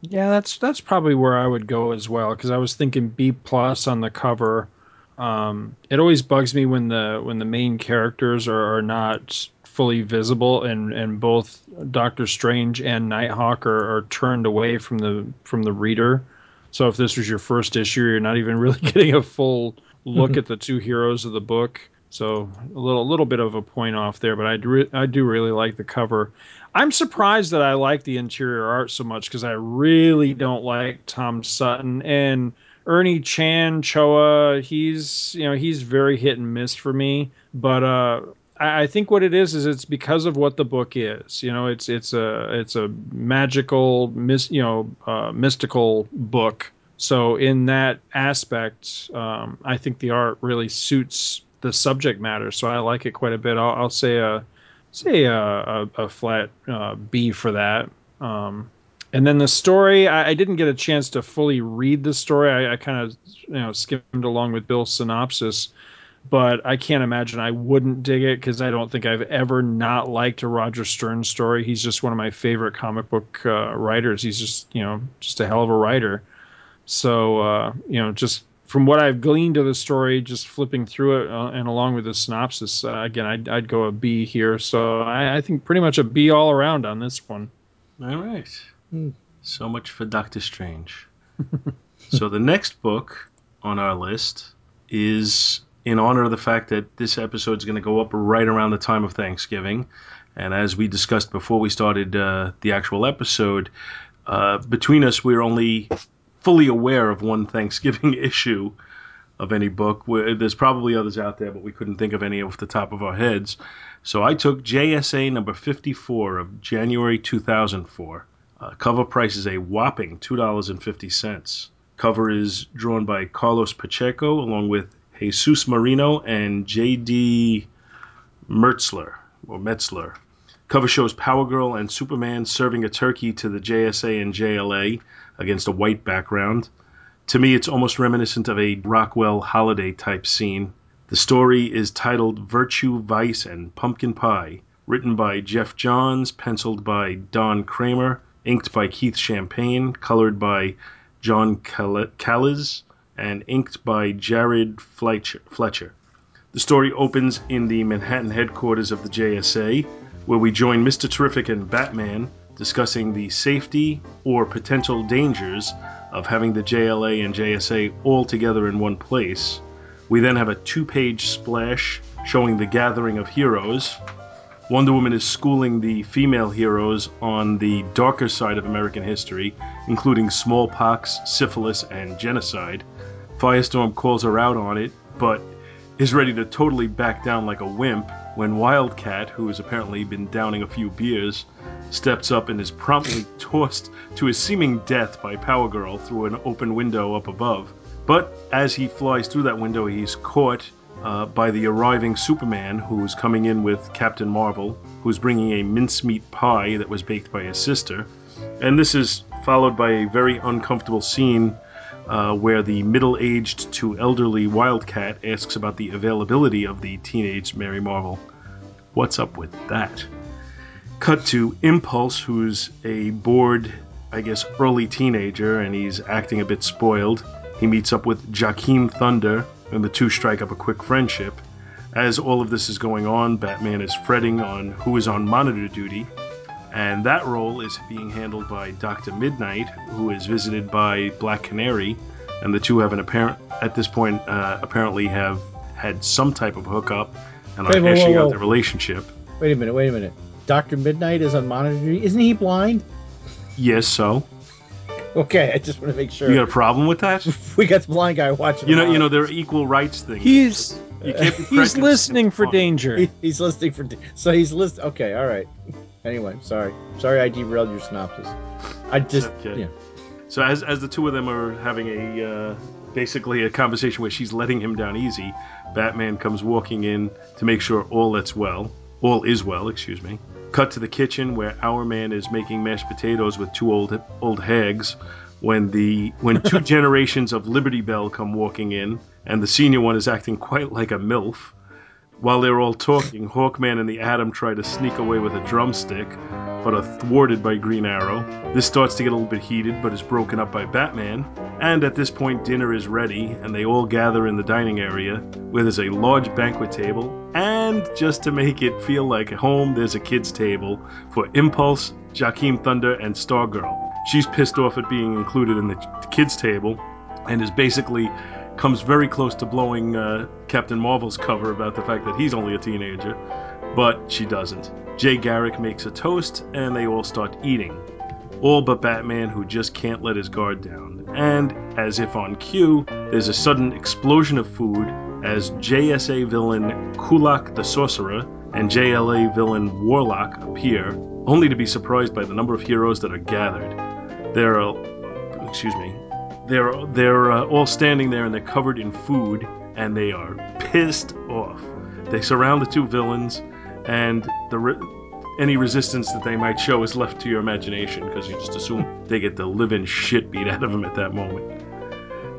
yeah, that's that's probably where I would go as well because I was thinking B plus on the cover. Um, it always bugs me when the when the main characters are, are not fully visible and and both Doctor Strange and Nighthawk are, are turned away from the from the reader. So if this was your first issue, you're not even really getting a full look at the two heroes of the book. So a little little bit of a point off there, but I do I do really like the cover. I'm surprised that I like the interior art so much because I really don't like Tom Sutton and Ernie Chan Chua. He's you know he's very hit and miss for me, but uh, I, I think what it is is it's because of what the book is. You know, it's it's a it's a magical mis you know uh, mystical book. So in that aspect, um, I think the art really suits the subject matter. So I like it quite a bit. I'll, I'll say a say a, a, a flat uh, B for that. Um, and then the story, I, I, didn't get a chance to fully read the story. I, I kind of you know skimmed along with Bill's synopsis, but I can't imagine I wouldn't dig it because I don't think I've ever not liked a Roger Stern story. He's just one of my favorite comic book uh, writers. He's just you know just a hell of a writer. So uh, you know just from what I've gleaned of the story, just flipping through it uh, and along with the synopsis, uh, again, I'd, I'd go a B here. So I, I, think pretty much a B all around on this one. All right. Mm. So much for Doctor Strange. so the next book on our list is in honor of the fact that this episode is going to go up right around the time of Thanksgiving. And as we discussed before we started uh, the actual episode, uh, between us, we're only fully aware of one Thanksgiving issue of any book. There's probably others out there, but we couldn't think of any off the top of our heads. So I took JSA number 54 of January 2004. Uh, cover price is a whopping $2.50. Cover is drawn by Carlos Pacheco along with Jesus Merino and J.D. Mertzler or Metzler. Cover shows Power Girl and Superman serving a turkey to the JSA and JLA against a white background. To me, it's almost reminiscent of a Rockwell holiday type scene. The story is titled Virtue, Vice, and Pumpkin Pie, written by Geoff Johns, penciled by Don Kramer, inked by Keith Champagne, colored by John Kalisz, and inked by Jared Fletcher. The story opens in the Manhattan headquarters of the JSA, where we join Mr. Terrific and Batman discussing the safety or potential dangers of having the JLA and JSA all together in one place. We then have a two page splash showing the gathering of heroes. Wonder Woman is schooling the female heroes on the darker side of American history, including smallpox, syphilis, and genocide. Firestorm calls her out on it, but is ready to totally back down like a wimp when Wildcat, who has apparently been downing a few beers, steps up and is promptly tossed to his seeming death by Power Girl through an open window up above. But as he flies through that window, he's caught uh, by the arriving Superman, who's coming in with Captain Marvel, who's bringing a mincemeat pie that was baked by his sister. And this is followed by a very uncomfortable scene uh, where the middle aged to elderly Wildcat asks about the availability of the teenage Mary Marvel. What's up with that? Cut to Impulse, who's a bored I guess, early teenager, and he's acting a bit spoiled. He meets up with Jakeem Thunder, and the two strike up a quick friendship. As all of this is going on, Batman is fretting on who is on monitor duty, and that role is being handled by Dr. Midnight, who is visited by Black Canary, and the two have an apparent, at this point, uh, apparently have had some type of hookup and are Wait, whoa, whoa, hashing whoa. out their relationship. Wait a minute, wait a minute. Doctor Midnight is on monitor. Isn't he blind? Yes, so Okay, I just want to make sure. you got a problem with that? we got the blind guy watching. You know, him you know, out. there are equal rights things. He's you can't be he's listening for danger. He- he's listening for. So he's listening. Okay, all right. Anyway, sorry, sorry, I derailed your synopsis. I just, Okay. yeah. So as as the two of them are having a uh, basically a conversation where she's letting him down easy, Batman comes walking in to make sure all that's well, all is well, excuse me. Cut to the kitchen where Hourman is making mashed potatoes with two old old hags. When the when two generations of Liberty Bell come walking in, and the senior one is acting quite like a milf. While they're all talking, Hawkman and the Atom try to sneak away with a drumstick, but are thwarted by Green Arrow. This starts to get a little bit heated, but is broken up by Batman. And at this point, dinner is ready, and they all gather in the dining area, where there's a large banquet table. And just to make it feel like home, there's a kids' table for Impulse, Jakeem Thunder, and Stargirl. She's pissed off at being included in the kids' table, and is basically comes very close to blowing uh, Captain Marvel's cover about the fact that he's only a teenager, but she doesn't. Jay Garrick makes a toast, and they all start eating. All but Batman, who just can't let his guard down. And, as if on cue, there's a sudden explosion of food as JSA villain Kulak the Sorcerer and JLA villain Warlock appear, only to be surprised by the number of heroes that are gathered. There are, excuse me, they're they're uh, all standing there and they're covered in food and they are pissed off. They surround the two villains, and the re- any resistance that they might show is left to your imagination because you just assume they get the living shit beat out of them at that moment.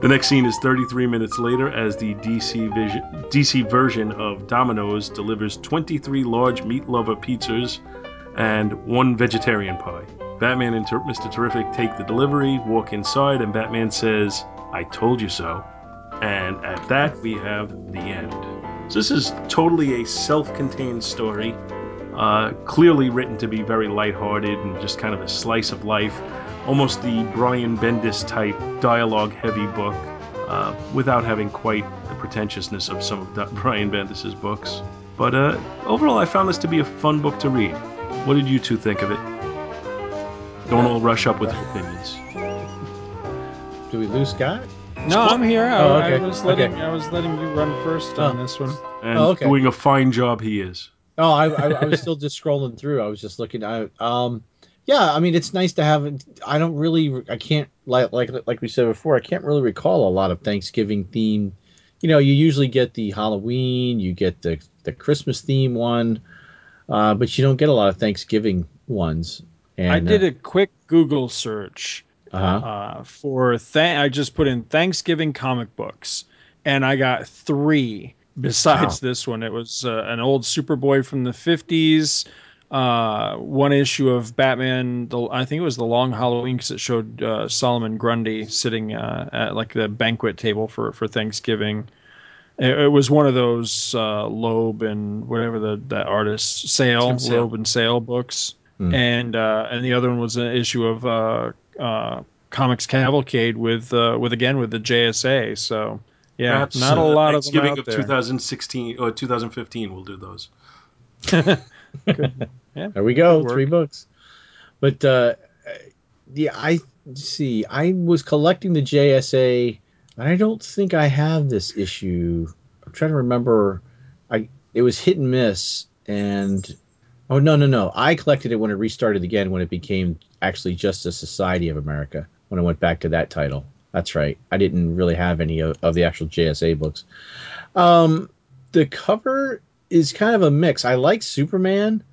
The next scene is 33 minutes later as the DC, vision, DC version of Domino's delivers 23 large meat lover pizzas and one vegetarian pie. Batman and Ter- Mr. Terrific take the delivery, walk inside, and Batman says, I told you so. And at that, we have the end. So, this is totally a self contained story, uh, clearly written to be very lighthearted and just kind of a slice of life, almost the Brian Bendis type dialogue heavy book, uh, without having quite the pretentiousness of some of Di- Brian Bendis's books. But uh, overall, I found this to be a fun book to read. What did you two think of it? Don't all rush up with your opinions. Do we lose Scott? No, I'm here. I, Oh, I okay, was letting okay. I was letting you run first on Oh. this one. And Oh, okay. doing a fine job, he is. Oh, I, I, I was still just scrolling through. I was just looking. I, um, yeah, I mean, it's nice to have. I don't really, I can't like like like we said before. I can't really recall a lot of Thanksgiving theme. You know, you usually get the Halloween, you get the the Christmas theme one, uh, but you don't get a lot of Thanksgiving ones. And, I did a quick Google search Uh huh. uh, for th- I just put in Thanksgiving comic books, and I got three. Besides this one, it was uh, an old Superboy from the fifties, uh, one issue of Batman. The, I think it was the Long Halloween because it showed uh, Solomon Grundy sitting uh, at like the banquet table for for Thanksgiving. It, it was one of those uh, Loeb and whatever the that artist Sale. Loeb and Sale books, Hmm. and uh, and the other one was an issue of uh, uh, Comics Cavalcade with uh, with again with the JSA. So yeah, Perhaps, not a uh, lot of them Thanksgiving out of there. 2016 or 2015. We'll do those. There we go, Good three books. But uh, yeah, I see. I was collecting the JSA, and I don't think I have this issue. I'm trying to remember. I it was hit and miss, and oh no no no! I collected it when it restarted again when it became actually just a Society of America when I went back to that title. That's right. I didn't really have any of, of the actual JSA books. Um, the cover is kind of a mix. I like Superman,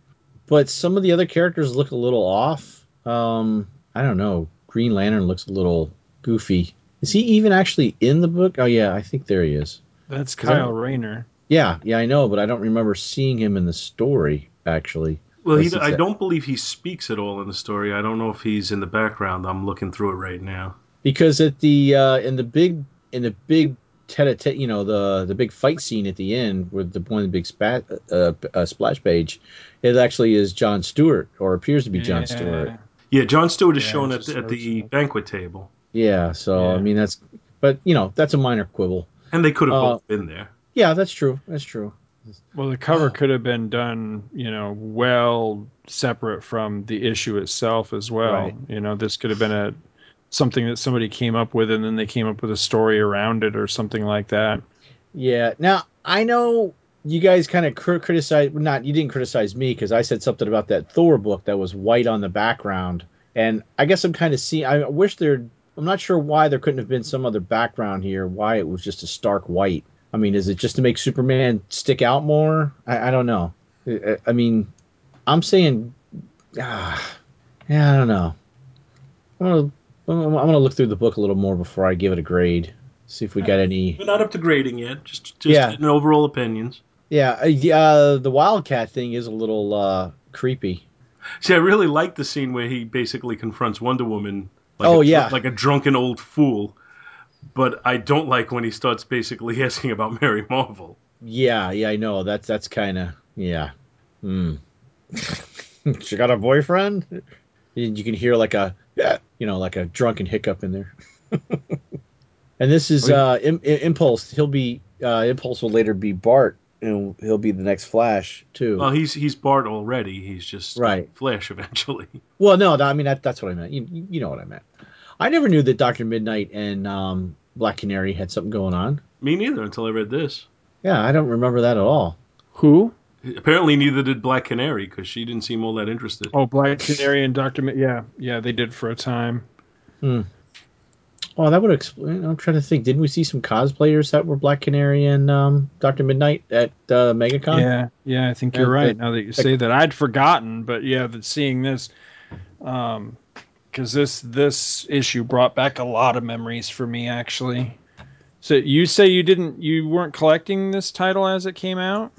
but some of the other characters look a little off. Um, I don't know. Green Lantern looks a little goofy. Is he even actually in the book? Oh yeah, I think there he is. That's that- Kyle Rayner. Yeah, yeah, I know, but I don't remember seeing him in the story actually. Well, he, I don't believe he speaks at all in the story. I don't know if he's in the background. I'm looking through it right now. because at the uh, in the big in the big tete you know the the big fight scene at the end with the one of the big spat uh, uh, splash page, it actually is John Stewart or appears to be John Stewart. Yeah, John Stewart is Yeah, shown at, just at the noticed banquet table, Yeah, so I mean that's but you know that's a minor quibble. and they could have Uh, both been there. Yeah, that's true. That's true. Well, the cover could have been done, you know, well separate from the issue itself as well. Right. You know, this could have been a something that somebody came up with, and then they came up with a story around it or something like that. Yeah. Now I know you guys kind of cr- criticize. well, Not you didn't criticize me because I said something about that Thor book that was white on the background, and I guess I'm kind of seeing. I wish there. I'm not sure why there couldn't have been some other background here. Why it was just a stark white. I mean, is it just to make Superman stick out more? I, I don't know. I, I mean, I'm saying, ah, yeah, I don't know. I'm gonna, I'm gonna look through the book a little more before I give it a grade. See if we got any. We're not up to grading yet. Just just Yeah. overall opinions. Yeah, uh, yeah, uh, the Wildcat thing is a little uh, creepy. See, I really like the scene where he basically confronts Wonder Woman. Like Oh, a, yeah. like a drunken old fool. But I don't like when he starts basically asking about Mary Marvel. Yeah, yeah, I know. That's that's kind of yeah. Hmm. she got a boyfriend. You can hear like a you know like a drunken hiccup in there. and this is uh, Im- Impulse. He'll be uh, Impulse will later be Bart, and he'll be the next Flash too. Well, he's he's Bart already. He's just Right. Flash eventually. Well, no, I mean that, that's what I meant. You, you know what I meant. I never knew that Doctor Midnight and um, Black Canary had something going on. Me neither until I read this. Yeah, I don't remember that at all. Who? Apparently, neither did Black Canary because she didn't seem all that interested. Oh, Black Canary and Doctor. Mi- yeah, yeah, they did for a time. Hmm. Oh, that would explain. I'm trying to think. Didn't we see some cosplayers that were Black Canary and um, Doctor Midnight at uh, MegaCon? Yeah, yeah, I think you're right. that- now that you say that, I'd forgotten, but yeah, that seeing this, um, because this this issue brought back a lot of memories for me actually. So you say you didn't, you weren't collecting this title as it came out?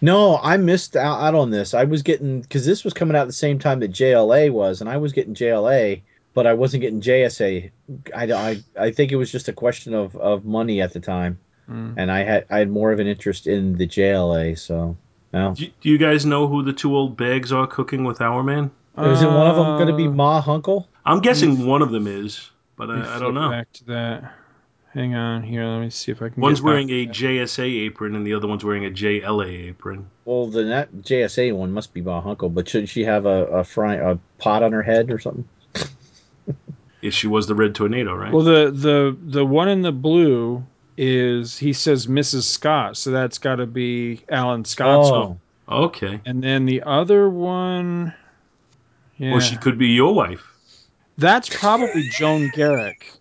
No, I missed out, out on this. I was getting because this was coming out at the same time that JLA was, and I was getting JLA, but I wasn't getting JSA. I, I, I think it was just a question of, of money at the time, Mm. and I had I had more of an interest in the JLA. So, no. Do, do you guys know who the two old bags are cooking with Hourman? Isn't one of them going to be Uh, Ma Hunkle? I'm guessing one of them is, but I, I don't know. Back to that. Hang on here. Let me see if I can. One's get back wearing to a that. JSA apron and the other one's wearing a JLA apron. Well, then that JSA one must be Ma Hunkle, but shouldn't she have a a, fry, a pot on her head or something? If she was the Red Tornado, right? Well, the the the one in the blue is he says Mrs. Scott, so that's got to be Alan Scott's oh. home. okay. And then the other one, yeah, Or she could be your wife, that's probably Joan Garrick.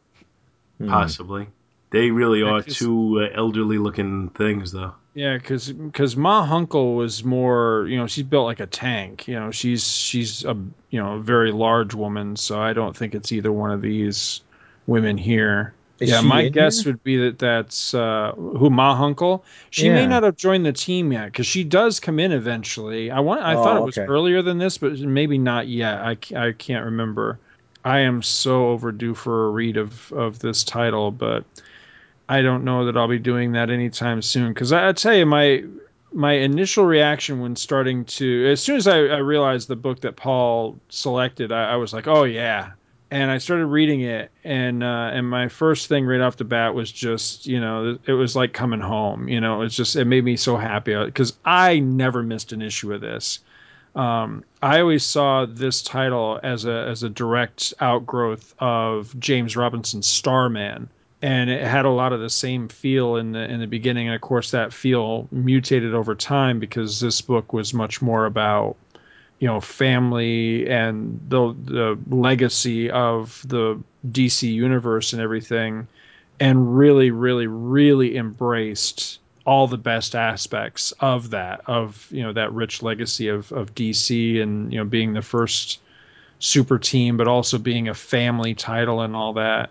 Hmm. possibly. They really Yeah, are 'cause- two uh, elderly looking things, though. Yeah, because Ma Hunkle was more, you know, she's built like a tank. You know, she's she's a you know a very large woman, so I don't think it's either one of these women here. Is yeah, she my in guess here? would be that that's uh, who Ma Hunkle. She may Yeah. not have joined the team yet because she does come in eventually. I want. I thought Oh, it was okay. earlier than this, but maybe not yet. I, ca- I can't remember. I am so overdue for a read of of this title, but I don't know that I'll be doing that anytime soon. Because I, I tell you, my my initial reaction when starting to, as soon as I, I realized the book that Paul selected, I, I was like, oh yeah. And I started reading it, and uh, and my first thing right off the bat was just, you know, it was like coming home. You know, it's just it made me so happy because I never missed an issue of this. Um, I always saw this title as a as a direct outgrowth of James Robinson's Starman, and it had a lot of the same feel in the in the beginning. And of course, that feel mutated over time because this book was much more about you know family and the the legacy of the DC universe and everything, and really, really, really embraced all the best aspects of that of you know that rich legacy of of DC and you know being the first super team but also being a family title and all that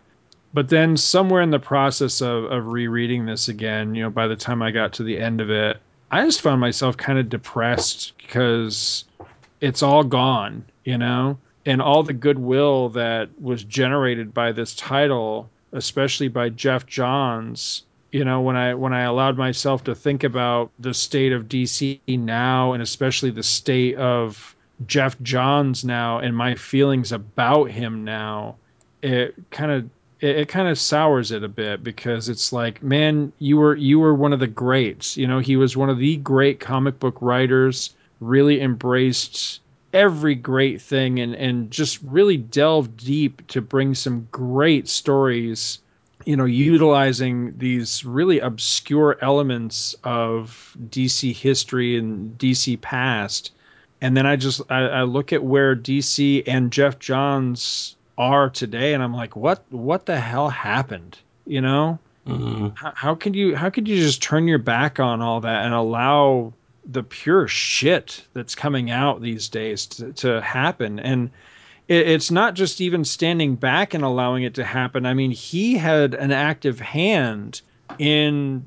but then somewhere in the process of, of rereading this again you know by the time i got to the end of it i just found myself kind of depressed because it's all gone, you know? And all the goodwill that was generated by this title, especially by Geoff Johns, you know, when I when I allowed myself to think about the state of DC now and especially the state of Geoff Johns now and my feelings about him now, it kind of it, it kind of sours it a bit because it's like, man, you were you were one of the greats. You know, he was one of the great comic book writers. Really embraced every great thing and and just really delved deep to bring some great stories. You know, utilizing these really obscure elements of DC history and DC past. And then I just I, I look at where DC and Geoff Johns are today and i'm like what what the hell happened you know Mhm. how, how could you how could you just turn your back on all that and allow the pure shit that's coming out these days to, to happen and it's not just even standing back and allowing it to happen i mean he had an active hand in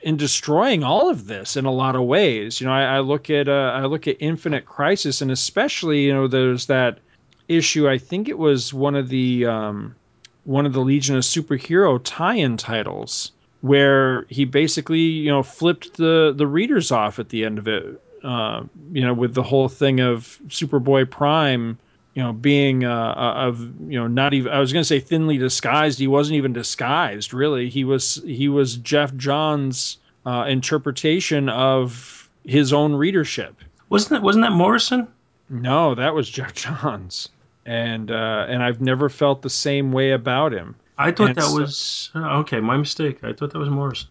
in destroying all of this in a lot of ways you know i, I look at uh, i look at infinite crisis and especially you know there's that issue i think it was one of the um one of the Legion of Superhero tie-in titles where he basically, you know, flipped the the readers off at the end of it. Uh, you know, with the whole thing of Superboy Prime, you know, being uh, of you know not even I was going to say thinly disguised. He wasn't even disguised, really. He was he was Geoff Johns' uh, interpretation of his own readership. Wasn't that wasn't that Morrison? No, that was Geoff Johns, and uh, and I've never felt the same way about him. I thought And that was uh, okay. My mistake. I thought that was Morrison.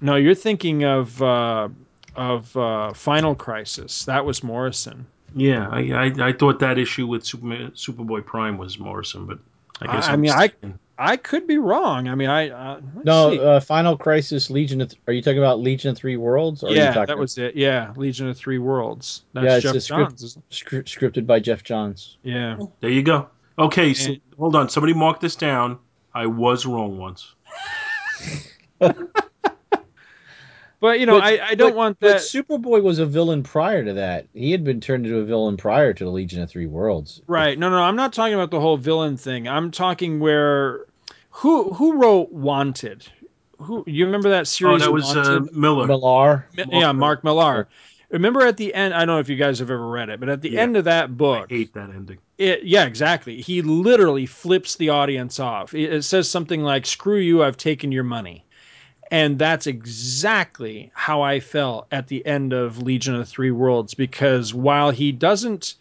No, you're thinking of uh, of uh, Final Crisis. That was Morrison. Yeah, I, I I thought that issue with Superman, Superboy Prime was Morrison, but I guess I- I I'm mean, I- mistaken. I could be wrong. I mean, I uh, No, uh, Final Crisis Legion. Of, are you talking about Legion of Three Worlds? Or are you yeah, talking that was it. Yeah, Legion of Three Worlds. That's Yeah, it's Geoff a script- Johns. isn't scri- scripted by Geoff Johns. Yeah. There you go. Okay, so, And- hold on. Somebody mark this down. I was wrong once. But you know, But- I, I don't but- want that. But. Superboy was a villain prior to that. He had been turned into a villain prior to the Legion of Three Worlds. Right. No, no, I'm not talking about the whole villain thing. I'm talking where who who wrote Wanted? Who you remember that series? Oh, series? that was uh, Miller. Millar. Mi- yeah, Mark Millar. Remember at the end, I don't know if you guys have ever read it, but at the Yeah. end of that book, I hate that ending. it, yeah, exactly. He literally flips the audience off. It, it says something like, "Screw you, I've taken your money," and that's exactly how I felt at the end of Legion of Three Worlds. Because while he doesn't,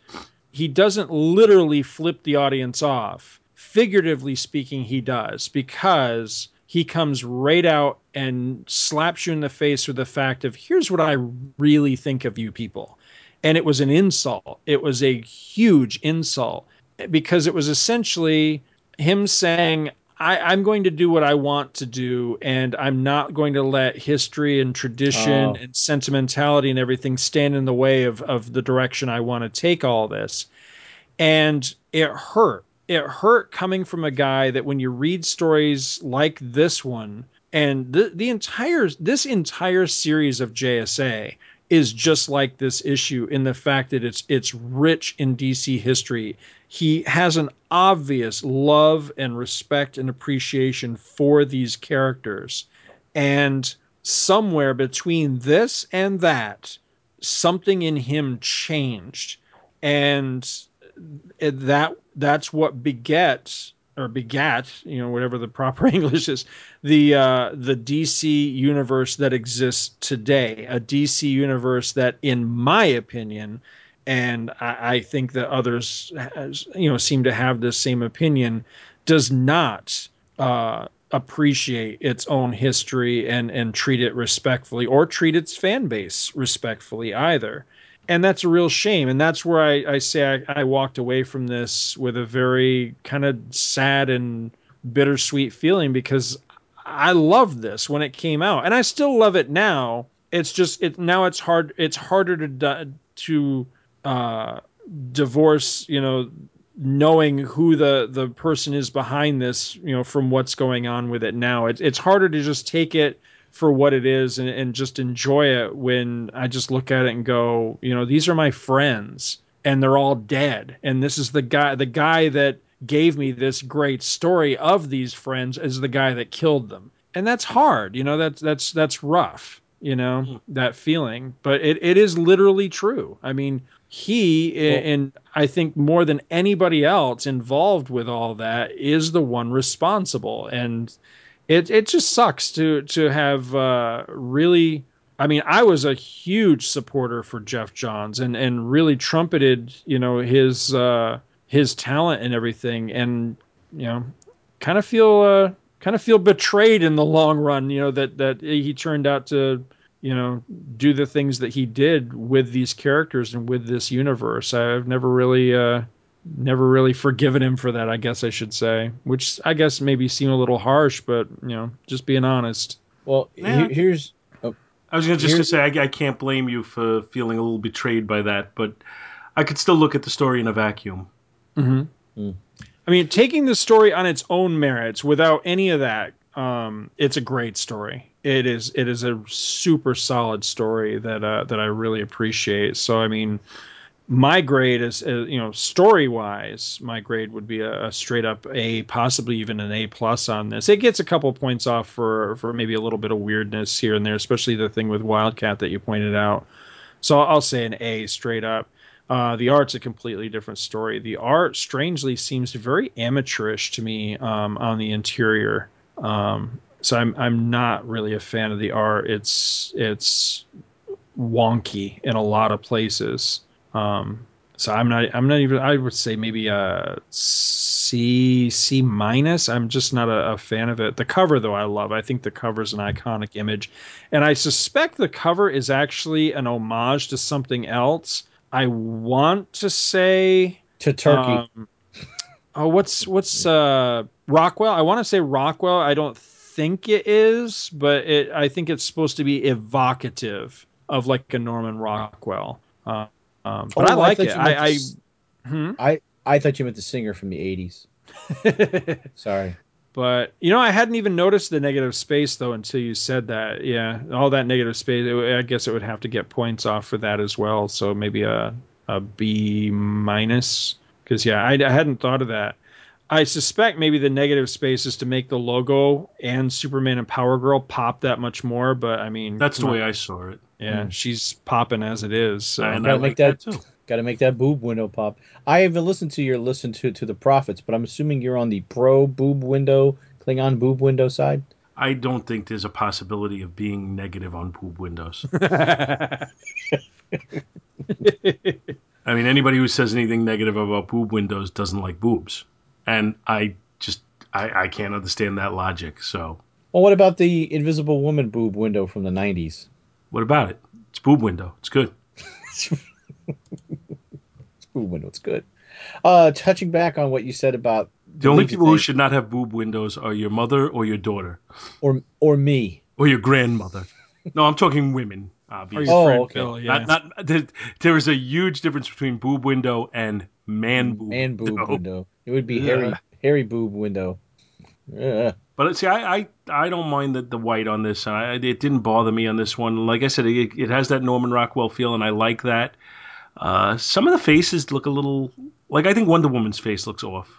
he doesn't literally flip the audience off. Figuratively speaking, he does because he comes right out and slaps you in the face with the fact of here's what I really think of you people. And it was an insult. It was a huge insult because it was essentially him saying, I, I'm going to do what I want to do, and I'm not going to let history and tradition Oh. and sentimentality and everything stand in the way of, of the direction I want to take all this. And it hurt. It hurt coming from a guy that when you read stories like this one, and the, the entire this entire series of JSA is just like this issue in the fact that it's it's rich in DC history. He has an obvious love and respect and appreciation for these characters. And somewhere between this and that, something in him changed. And uh, that that's what begets or begat, you know, whatever the proper English is, the uh, the DC universe that exists today, a DC universe that, in my opinion, and I, I think that others, has, you know, seem to have this same opinion, does not uh, appreciate its own history and and treat it respectfully, or treat its fan base respectfully either and that's a real shame. And that's where i, I say I, I walked away from this with a very kind of sad and bittersweet feeling because i loved this when it came out and i still love it now. It's just it now it's hard it's harder to to uh divorce you know knowing who the the person is behind this you know from what's going on with it now. It's it's harder to just take it for what it is and, and just enjoy it when I just look at it and go, you know, these are my friends and they're all dead. And this is the guy, the guy that gave me this great story of these friends is the guy that killed them. And that's hard, you know, that's that's that's rough, you know, mm-hmm. that feeling. But it, it is literally true. I mean, he and I think more than anybody else involved with all that is the one responsible. And it it just sucks to to have uh, really I mean, I was a huge supporter for Geoff Johns and and really trumpeted, you know, his uh, his talent and everything, and you know, kind of feel uh, kind of feel betrayed in the long run. You know that that he turned out to you know do the things that he did with these characters and with this universe. I've never really. Uh, Never really forgiven him for that, I guess I should say. Which I guess maybe seem a little harsh, but you know, just being honest. Well, Yeah. he- here's I was gonna just to say I, I can't blame you for feeling a little betrayed by that, but I could still look at the story in a vacuum. hmm Mm. I mean, taking the story on its own merits without any of that, um, it's a great story. It is. It is a super solid story that uh, that I really appreciate. So, I mean, my grade is, uh, you know, story wise, my grade would be a, a straight up A, possibly even an A plus on this. It gets a couple points off for for maybe a little bit of weirdness here and there, especially the thing with Wildcat that you pointed out. So I'll say an A straight up. Uh, the art's a completely different story. The art, strangely, seems very amateurish to me um, on the interior. Um, so I'm I'm not really a fan of the art. It's it's wonky in a lot of places. Um, so I'm not I'm not even I would say maybe a C C minus. I'm just not a, a fan of it. The cover though I love. I think the cover is an iconic image, and I suspect the cover is actually an homage to something else. I want to say to Turkey. um, oh, what's what's uh, Rockwell? I want to say Rockwell. I don't think it is, but it. I think it's supposed to be evocative of like a Norman Rockwell. Uh, um, but Oh, I like thought it. I, I the hmm? I thought you meant the singer from the '80s. Sorry. but you know, I hadn't even noticed the negative space though until you said that. Yeah, all that negative space. it- I guess it would have to get points off for that as well. So maybe a a B minus. Because yeah, I, I hadn't thought of that. I suspect maybe the negative space is to make the logo and Superman and Power Girl pop that much more. But I mean, That's the way on. I saw it. Yeah, hmm. she's popping as it is. So. and gotta I make like that- that too. Got to make that boob window pop. I haven't listened to your listen to to the prophets, but I'm assuming you're on the pro boob window Klingon boob window side. I don't think there's a possibility of being negative on boob windows. I mean, anybody who says anything negative about boob windows doesn't like boobs, and I just I, I can't understand that logic. So, Well, what about the Invisible Woman boob window from the '90s? what about it? It's boob window. It's good. It's boob window, it's good. Uh, touching back on what you said about The only Legion people who should not have boob windows are your mother or your daughter or or me. or your grandmother. No, I'm talking women. Obviously, Oh, friend okay. Bill, yeah. not not. There, there is a huge difference between boob window and man boob. and boob window. window. It would be Yeah. hairy hairy boob window. Yeah. But see, I, I I don't mind the, the white on this. I, it didn't bother me on this one. Like I said, it, it has that Norman Rockwell feel, and I like that. Uh, some of the faces look a little like I think Wonder Woman's face looks off.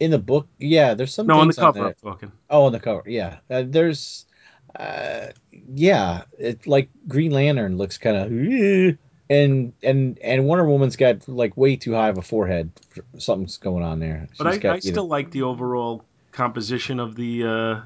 In the book, yeah, there's some No, on the things on cover, talking. Oh, on the cover, yeah. Uh, there's, uh, yeah, it like Green Lantern looks kind of, and and and Wonder Woman's got like way too high of a forehead. Something's going on there. But I, got I either- still like the overall composition of the uh,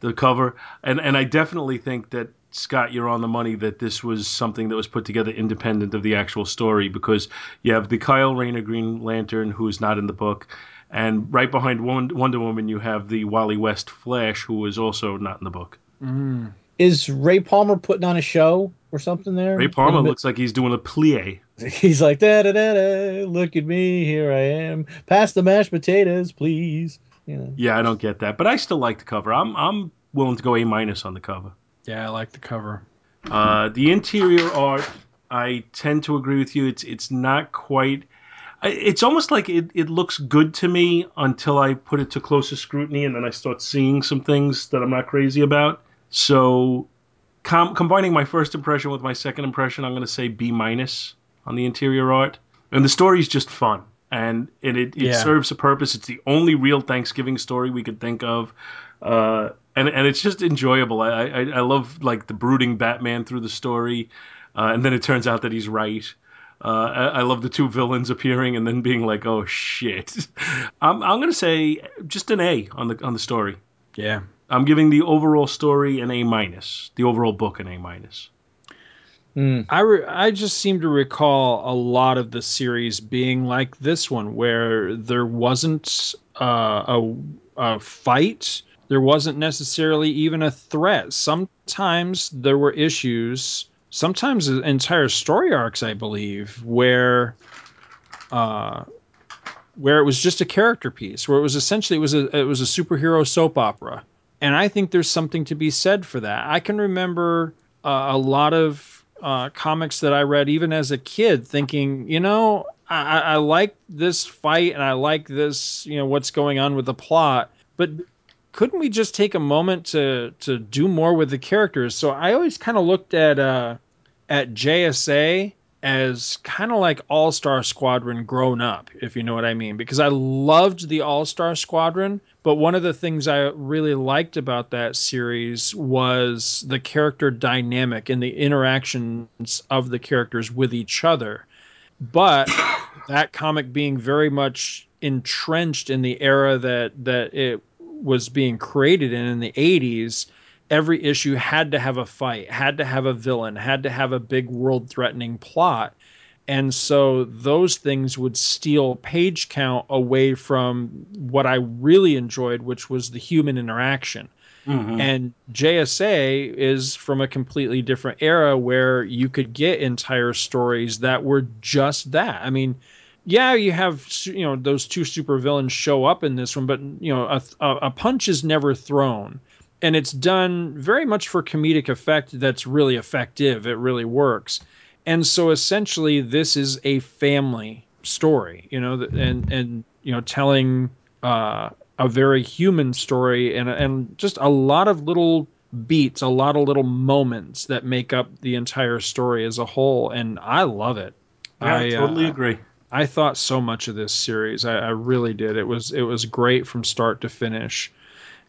the cover, and and I definitely think that Scott, you're on the money that this was something that was put together independent of the actual story because you have the Kyle Rayner Green Lantern who's not in the book, and right behind Wonder Woman you have the Wally West Flash who is also not in the book. Mm. Is Ray Palmer putting on a show or something there? Ray Palmer looks like he's doing a plie. He's like da da da da. Look at me, here I am. Pass the mashed potatoes, please. You know. Yeah, I don't get that, but I still like the cover. I'm I'm willing to go A minus on the cover. Yeah, I like the cover. Uh, the interior art, I tend to agree with you. It's it's not quite. It's almost like it, it looks good to me until I put it to closer scrutiny, and then I start seeing some things that I'm not crazy about. So, com- combining my first impression with my second impression, I'm going to say B minus on the interior art. and the story is just fun and and it, it Yeah. serves a purpose it's the only real thanksgiving story we could think of uh and and it's just enjoyable i i, I love like the brooding batman through the story uh, and then it turns out that he's right uh, I, I love the two villains appearing and then being like, "Oh shit!" I'm I'm gonna say just an A on the on the story. Yeah. I'm giving the overall story an A minus, the overall book an A minus. I, re- I just seem to recall a lot of the series being like this one, where there wasn't uh, a, a fight, there wasn't necessarily even a threat. Sometimes there were issues, sometimes entire story arcs, I believe, where uh, where it was just a character piece, where it was essentially it was a it was a superhero soap opera, and I think there's something to be said for that. I can remember uh, a lot of uh, comics that I read even as a kid, thinking, you know, I, I like this fight and I like this, you know, what's going on with the plot, but couldn't we just take a moment to to do more with the characters? So I always kind of looked at uh, at JSA as kind of like All Star Squadron grown up, if you know what I mean, because I loved the All Star Squadron. But one of the things I really liked about that series was the character dynamic and the interactions of the characters with each other. But that comic being very much entrenched in the era that that it was being created in in the 80s every issue had to have a fight, had to have a villain, had to have a big world threatening plot. And so those things would steal page count away from what I really enjoyed, which was the human interaction. Mm-hmm. And JSA is from a completely different era where you could get entire stories that were just that. I mean, yeah, you have you know those two supervillains show up in this one, but you know a, a, a punch is never thrown and it's done very much for comedic effect that's really effective it really works and so essentially this is a family story you know and and you know telling uh, a very human story and and just a lot of little beats a lot of little moments that make up the entire story as a whole and i love it Yeah, I, uh, totally agree. I thought so much of this series. I, I really did. It was it was great from start to finish.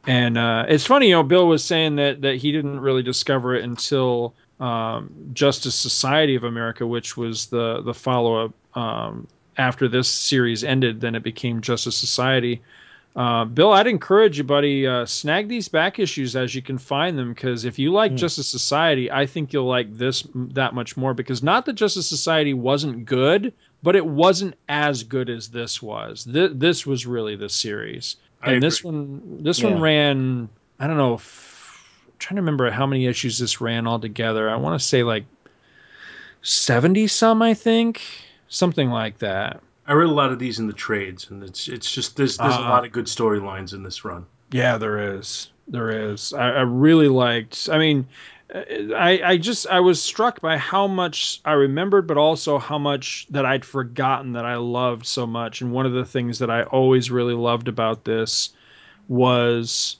And uh, it's funny, you know, Bill was saying that that he didn't really discover it until um, Justice Society of America, which was the the follow up um, after this series ended. Then it became Justice Society. Uh, Bill, I'd encourage you, buddy, uh, snag these back issues as you can find them because if you like Justice Society, I think you'll like this m- that much more. Because not that Justice Society wasn't good, but it wasn't as good as this was. Th- this was really the series, and this one, this Yeah. one ran. I don't know. Trying to remember how many issues this ran altogether. I want to say like seventy some. I think something like that. I read a lot of these in the trades, and it's it's just there's there's a Ah. lot of good storylines in this run. Yeah, there is. There is. I, I really liked. I mean, uh, I I just I was struck by how much I remembered, but also how much that I'd forgotten that I loved so much. And one of the things that I always really loved about this was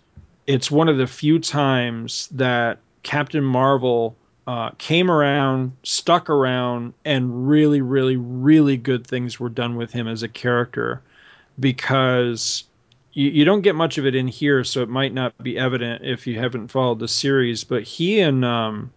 it's one of the few times that Captain Marvel uh, came around, stuck around, and really, really, really good things were done with him as a character because you, you don't get much of it in here, so it might not be evident if you haven't followed the series. But he and um,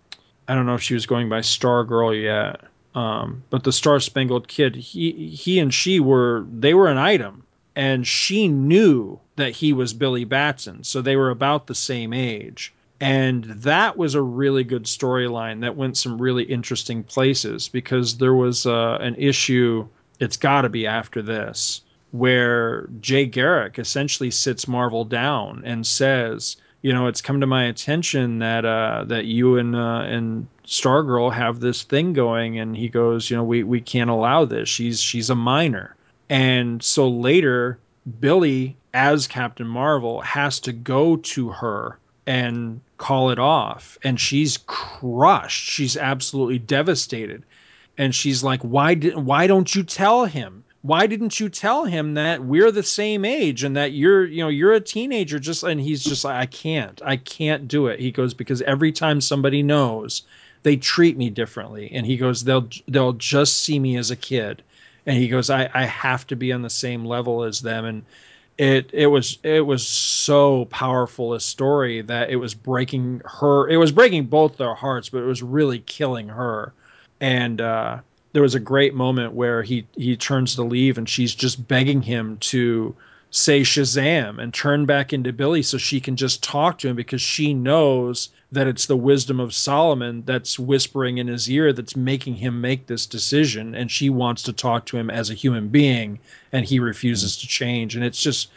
I don't know if she was going by Star Girl yet, um, but the Star Spangled Kid, he he and she were they were an item, and she knew that he was Billy Batson, so they were about the same age. And that was a really good storyline that went some really interesting places because there was uh, an issue. It's got to be after this where Jay Garrick essentially sits Marvel down and says, you know, it's come to my attention that uh, that you and uh, and Stargirl have this thing going, and he goes, you know, we we can't allow this. She's she's a minor, and so later Billy as Captain Marvel has to go to her and call it off, and she's crushed. She's absolutely devastated. And she's like why did why don't you tell him? Why didn't you tell him that we're the same age and that you're you know you're a teenager just and he's just like i can't. I can't do it. He goes because every time somebody knows they treat me differently. And he goes they'll they'll just see me as a kid and he goes, "I I have to be on the same level as them." And it it was it was so powerful a story that it was breaking her. It was breaking both their hearts, but it was really killing her. And uh, there was a great moment where he he turns to leave, and she's just begging him to say Shazam and turn back into Billy so she can just talk to him because she knows that it's the wisdom of Solomon that's whispering in his ear that's making him make this decision and she wants to talk to him as a human being and he refuses to change. And it's just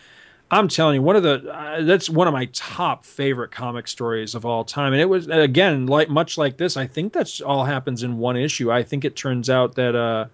I'm telling you one of the uh, that's one of my top favorite comic stories of all time. And it was again like much like this I think that's all happens in one issue. I think it turns out that uh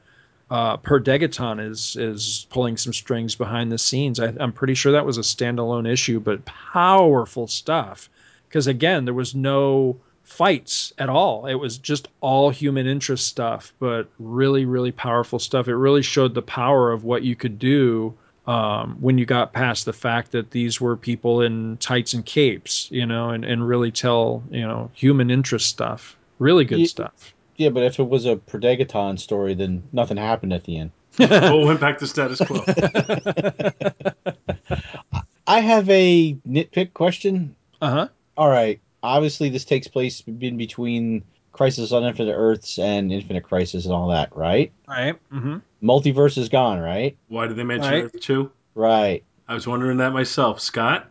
uh, Per Degaton is is pulling some strings behind the scenes. I, I'm pretty sure that was a standalone issue, but powerful stuff. Because again, there was no fights at all. It was just all human interest stuff, but really, really powerful stuff. It really showed the power of what you could do um, when you got past the fact that these were people in tights and capes, you know, and, and really tell, you know, human interest stuff. Really good Ye- stuff. Yeah, but if it was a Per Degaton story, then nothing happened at the end. oh, went back to status quo. I have a nitpick question. Uh huh. All right. Obviously, this takes place in between Crisis on Infinite Earths and Infinite Crisis and all that, right? Right. Mm-hmm. Multiverse is gone, right? Why did they mention Right. Earth 2? Right. I was wondering that myself. Scott?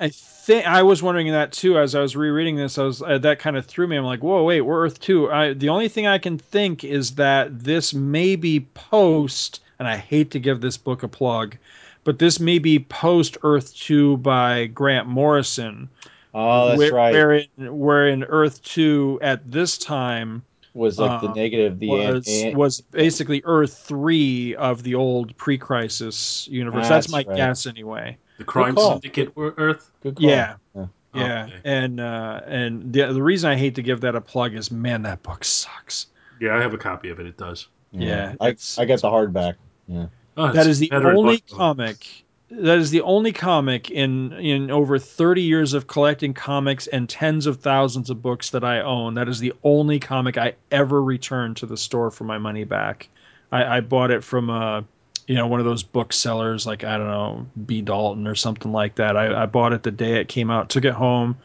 I think I was wondering that too as I was rereading this. I was uh, that kind of threw me. I'm like, whoa, wait, we're Earth two. I, the only thing I can think is that this may be post, and I hate to give this book a plug, but this may be post Earth two by Grant Morrison. Oh, that's where, right. Where in, where in Earth two at this time was like the um, negative, the was an- was basically Earth three of the old pre-crisis universe. That's, That's my right. guess anyway. The Crime call. Syndicate were Earth? Good call. Yeah. Yeah. Yeah, Okay. and uh, and the the reason I hate to give that a plug is, man, that book sucks. Yeah, I have a copy of it. It does. Yeah, I, I got the hardback. Oh, That it's is the only book. comic. That is the only comic in in over thirty years of collecting comics and tens of thousands of books that I own. That is the only comic I ever returned to the store for my money back. I, I bought it from a you know one of those booksellers like I don't know B Dalton or something like that. I, I bought it the day it came out, took it home,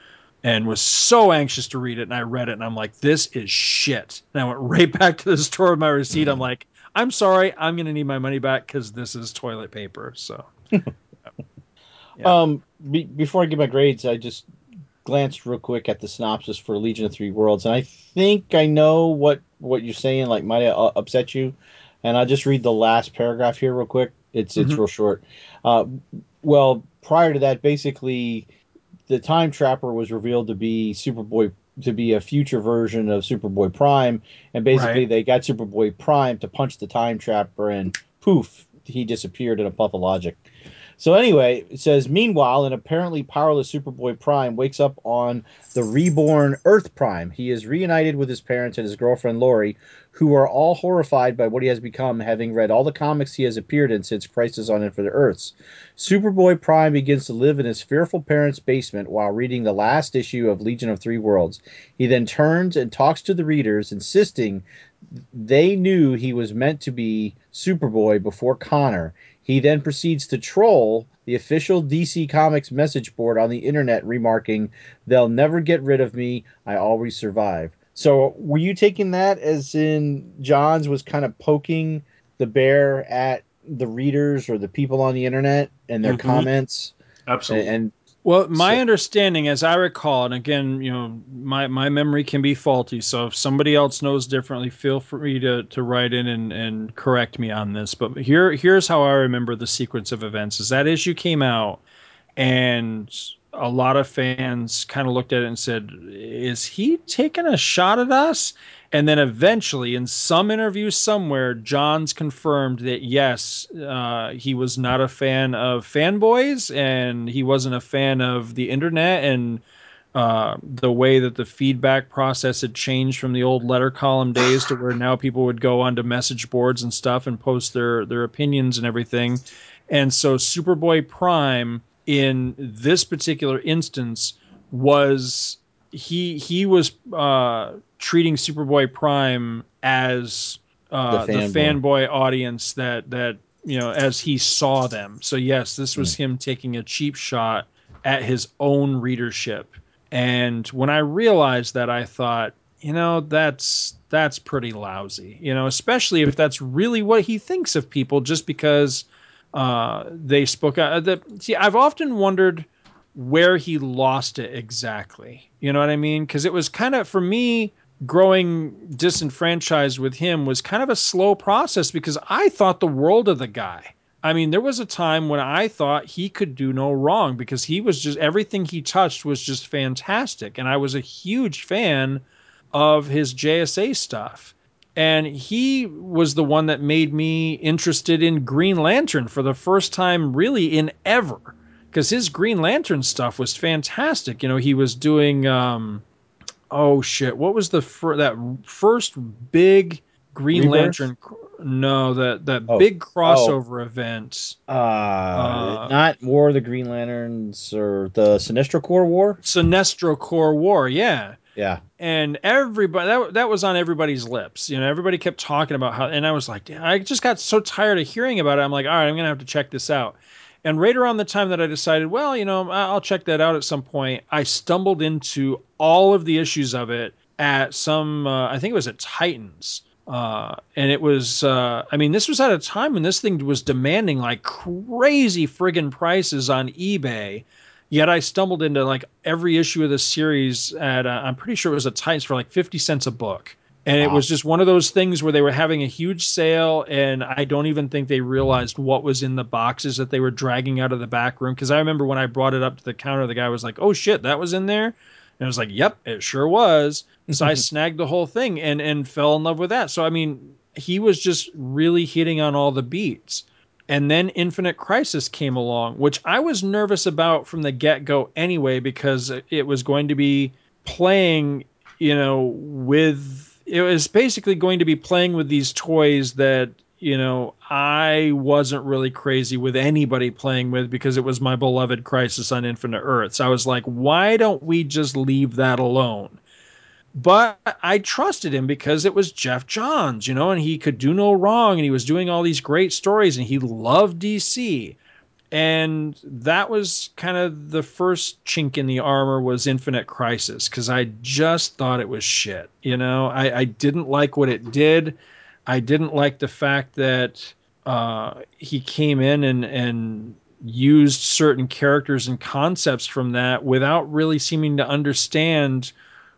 and was so anxious to read it. And I read it, and I'm like, this is shit. And I went right back to the store with my receipt. I'm like, I'm sorry, I'm gonna need my money back because this is toilet paper. So Yeah. Um, be, before I give my grades, I just glanced real quick at the synopsis for Legion of Three Worlds, and I think I know what what you're saying. Like, might uh, upset you, and I'll just read the last paragraph here real quick. It's it's Mhm. real short. Uh, well, prior to that, basically, the Time Trapper was revealed to be Superboy to be a future version of Superboy Prime, and basically Right. they got Superboy Prime to punch the Time Trapper, and poof, he disappeared in a puff of logic. So anyway, it says, meanwhile, an apparently powerless Superboy Prime wakes up on the reborn Earth Prime. He is reunited with his parents and his girlfriend Lori, who are all horrified by what he has become, having read all the comics he has appeared in since Crisis on Infinite Earths. Superboy Prime begins to live in his fearful parents' basement while reading the last issue of Legion of Three Worlds. He then turns and talks to the readers, insisting they knew he was meant to be Superboy before Connor. He then proceeds to troll the official DC Comics message board on the internet, remarking, They'll never get rid of me. I always survive. So, were you taking that as in Johns was kind of poking the bear at the readers or the people on the internet and their Mhm. comments? Absolutely. And Well, my So- understanding, as I recall, and again, you know, my, my memory can be faulty. So if somebody else knows differently, feel free to, to write in and, and correct me on this. But here here's how I remember the sequence of events: is that issue came out, and a lot of fans kind of looked at it and said, "Is he taking a shot at us?" And then eventually, in some interview somewhere, Johns confirmed that yes, uh, he was not a fan of fanboys and he wasn't a fan of the internet and uh, the way that the feedback process had changed from the old letter column days to where now people would go onto message boards and stuff and post their their opinions and everything. And so Superboy Prime in this particular instance was he he was uh, treating Superboy Prime as uh, the, The fanboy. fanboy. audience that that you know as he saw them. So yes, this was Hmm. him taking a cheap shot at his own readership. And when I realized that, I thought, you know, that's that's pretty lousy. You know, especially if that's really what he thinks of people, just because uh, they spoke out. The, see, I've often wondered where he lost it exactly. You know what I mean? Because it was kind of for me growing disenfranchised with him was kind of a slow process because I thought the world of the guy. I mean, there was a time when I thought he could do no wrong because he was just everything he touched was just fantastic. And I was a huge fan of his JSA stuff. And he was the one that made me interested in Green Lantern for the first time, really, in ever. Because his Green Lantern stuff was fantastic. You know, he was doing, um, oh shit, what was the fir- that first big Green? Lantern? No, that that Oh. big crossover event. Uh, Uh, not War of the Green Lanterns or the Sinestro Corps War. Sinestro Corps War, yeah. Yeah. and everybody that, that was on everybody's lips. You know everybody kept talking about how and i was like i just got so tired of hearing about it. I'm like all right i'm gonna have to check this out. And right around the time that i decided well you know i'll check that out at some point i stumbled into all of the issues of it at some uh, i think it was at titans. Uh, and it was uh, i mean this was at a time when this thing was demanding like crazy friggin prices on ebay Yet I stumbled into like every issue of the series at uh, I'm pretty sure it was a Titans for like 50 cents a book. And it was just one of those things where they were having a huge sale and I don't even think they realized what was in the boxes that they were dragging out of the back room cuz I remember when I brought it up to the counter the guy was like, "Oh shit, that was in there?" And I was like, "Yep, it sure was." So I snagged the whole thing and and fell in love with that. So I mean, he was just really hitting on all the beats. And then Infinite Crisis came along, which I was nervous about from the get go anyway, because it was going to be playing, you know, with it was basically going to be playing with these toys that, you know, I wasn't really crazy with anybody playing with because it was my beloved Crisis on Infinite Earths. I was like, why don't we just leave that alone? But I trusted him because it was Geoff Johns, you know, and he could do no wrong and he was doing all these great stories and he loved DC. And that was kind of the first chink in the armor was Infinite Crisis because I just thought it was shit. You know, I, I didn't like what it did. I didn't like the fact that uh, he came in and, and used certain characters and concepts from that without really seeming to understand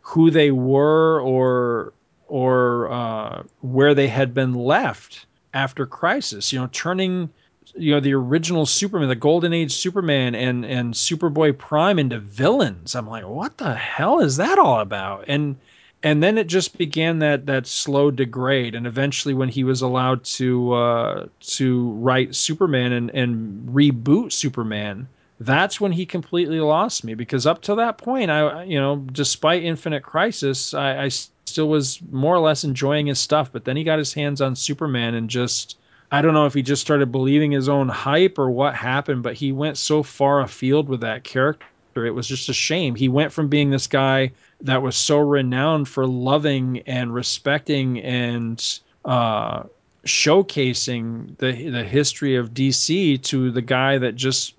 who they were or or uh, where they had been left after Crisis. You know, turning you know the original Superman, the Golden Age Superman, and and Superboy Prime into villains. I'm like, what the hell is that all about? And and then it just began that that slow degrade, and eventually, when he was allowed to uh, to write Superman and and reboot Superman, that's when he completely lost me because up to that point i you know despite infinite crisis I, I still was more or less enjoying his stuff but then he got his hands on superman and just i don't know if he just started believing his own hype or what happened but he went so far afield with that character it was just a shame. He went from being this guy that was so renowned for loving and respecting and uh showcasing the the history of DC to the guy that just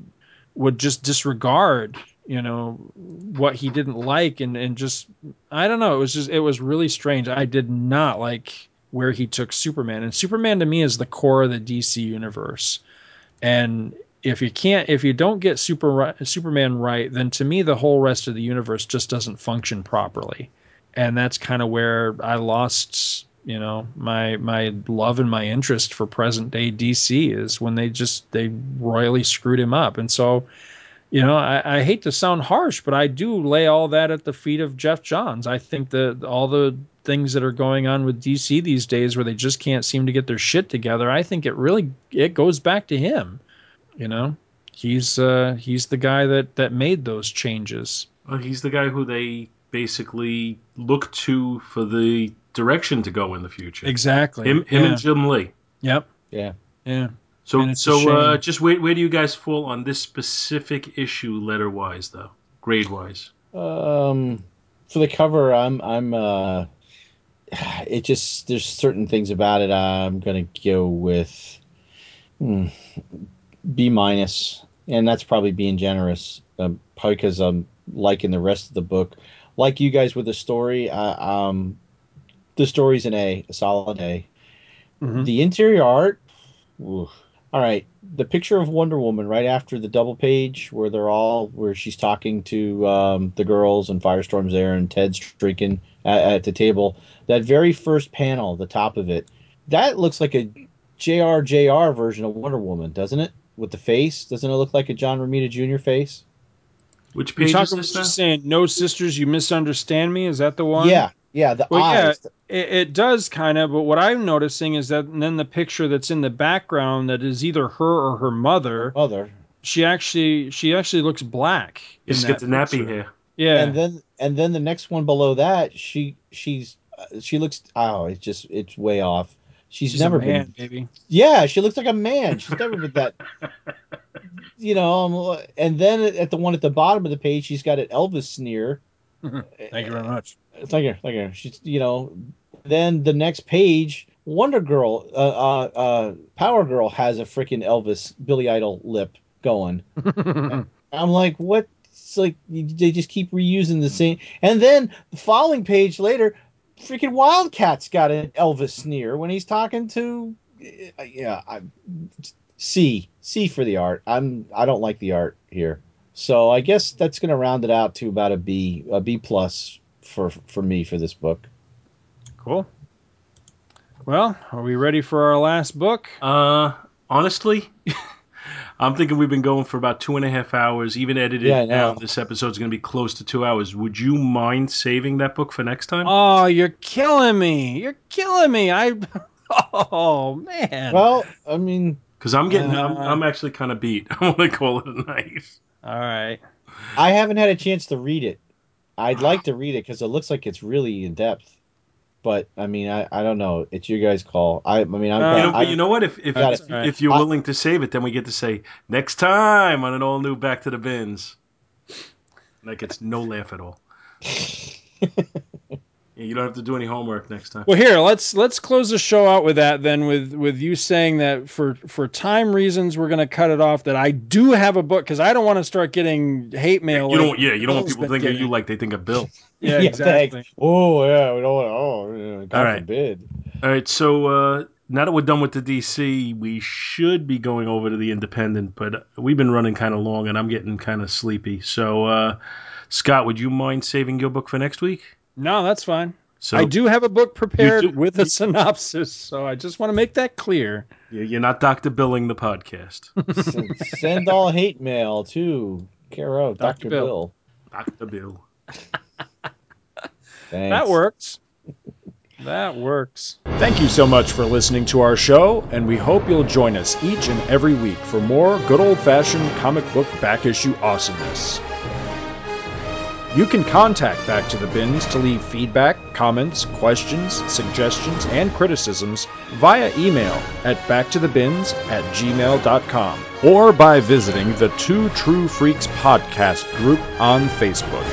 would just disregard you know what he didn't like and and just I don't know. It was just it was really strange. I did not like where he took Superman. And Superman to me is the core of the DC universe. And if you can't if you don't get super Superman right then to me the whole rest of the universe just doesn't function properly. And that's kind of where I lost you know my my love and my interest for present day DC is when they just they royally screwed him up. And so you know I, I hate to sound harsh but I do lay all that at the feet of Geoff Johns. I think that all the things that are going on with DC these days where they just can't seem to get their shit together I think it really it goes back to him you know? He's uh he's the guy that that made those changes. Well, he's the guy who they basically look to for the direction to go in the future. exactly Him, him yeah. and Jim Lee. yep Yeah. yeah So, And it's a so uh, shame. just where, where do you guys fall on this specific issue, letter wise, though, grade wise? Um, for the cover, I'm I'm uh, it just there's certain things about it. I'm gonna go with hmm, B minus, and that's probably being generous. Um, probably because I'm liking the rest of the book. Like you guys with the story, uh, um, the story's an A, a solid A. Mhm. The interior art, oof. all right. The picture of Wonder Woman right after the double page, where they're all where she's talking to um, the girls and Firestorm's there and Ted's drinking at, at the table. That very first panel, the top of it, that looks like a JRJR version of Wonder Woman, doesn't it? With the face, doesn't it look like a John Romita Jr. face? Which You're page is talking this now? just saying, "No sisters, you misunderstand me." Is that the one? Yeah, yeah. The Well, yeah, it, it does kind of. But what I'm noticing is that then the picture that's in the background that is either her or her mother, Mother. she actually she actually looks black. in Just get the nappy hair. Yeah, and then and then the next one below that she she's uh, she looks oh it's just it's way off she's, she's never a man, been baby. yeah she looks like a man she's never been that you know um, and then at the one at the bottom of the page she's got an elvis sneer Thank you very much. thank you thank you she's you know then the next page wonder girl uh uh, uh power girl has a freaking elvis billy idol lip going I'm like, what? It's like they just keep reusing the same. And then the following page later, freaking Wildcat's got an Elvis sneer when he's talking to. uh, Yeah, I, C C for the art. I'm I don't like the art here, so I guess that's gonna round it out to about a B a B plus for for me for this book. Cool. Well, are we ready for our last book? Uh, honestly, I'm thinking we've been going for about two and a half hours. Even edited Yeah, I know. down, this episode's going to be close to two hours. Would you mind saving that book for next time? Oh, you're killing me! You're killing me! I. Oh man! Well, I mean, Because I'm getting, I'm, Uh, I'm actually kind of beat. I want to call it a night. All right. I haven't had a chance to read it. I'd like to read it because it looks like it's really in depth. But I mean, I, I don't know. It's your guys' call. I I mean, I'm Uh, you know, I, but you know what? If if, got if, it. If you're I- willing to save it, then we get to say next time on an all new Back to the Bins. Like it's no laugh at all. Yeah, you don't have to do any homework next time. Well, here let's let's close the show out with that. Then with with you saying that for for time reasons we're going to cut it off. That I do have a book because I don't want to start getting hate mail. You like don't, yeah, you don't want people thinking of getting. you like they think of Bill. Yeah, Yeah, exactly. Oh yeah, we don't want. Oh, yeah, God All right. forbid. All right, so uh, now that we're done with the DC, we should be going over to the Independent, but we've been running kind of long, and I'm getting kind of sleepy. So, uh, Scott, would you mind saving your book for next week? No, that's fine. So I do have a book prepared do- with a synopsis, so I just want to make that clear. you- You're not Doctor Billing the podcast. Send, send all hate mail to care of Dr. Dr. Bill. Bill. Doctor Bill. That works. That works. Thank you so much for listening to our show, and we hope you'll join us each and every week for more good old fashioned comic book back issue awesomeness. You can contact Back to the Bins to leave feedback, comments, questions, suggestions, and criticisms via email at backtothebins at gmail.com or by visiting the Two True Freaks podcast group on Facebook.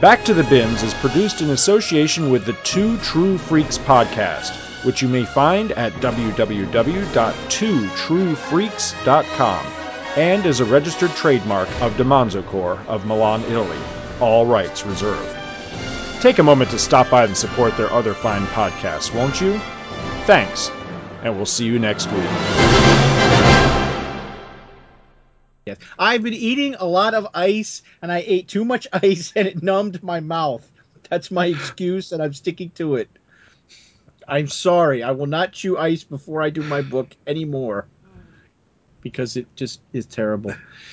Back to the Bins is produced in association with the Two True Freaks podcast, which you may find at www.twotruefreaks.com and is a registered trademark of DeMonzo Corps of Milan, Italy. All rights reserved. Take a moment to stop by and support their other fine podcasts, won't you? Thanks, and we'll see you next week. Yes. I've been eating a lot of ice, and I ate too much ice, and it numbed my mouth. That's my excuse, and I'm sticking to it. I'm sorry. I will not chew ice before I do my book anymore because it just is terrible.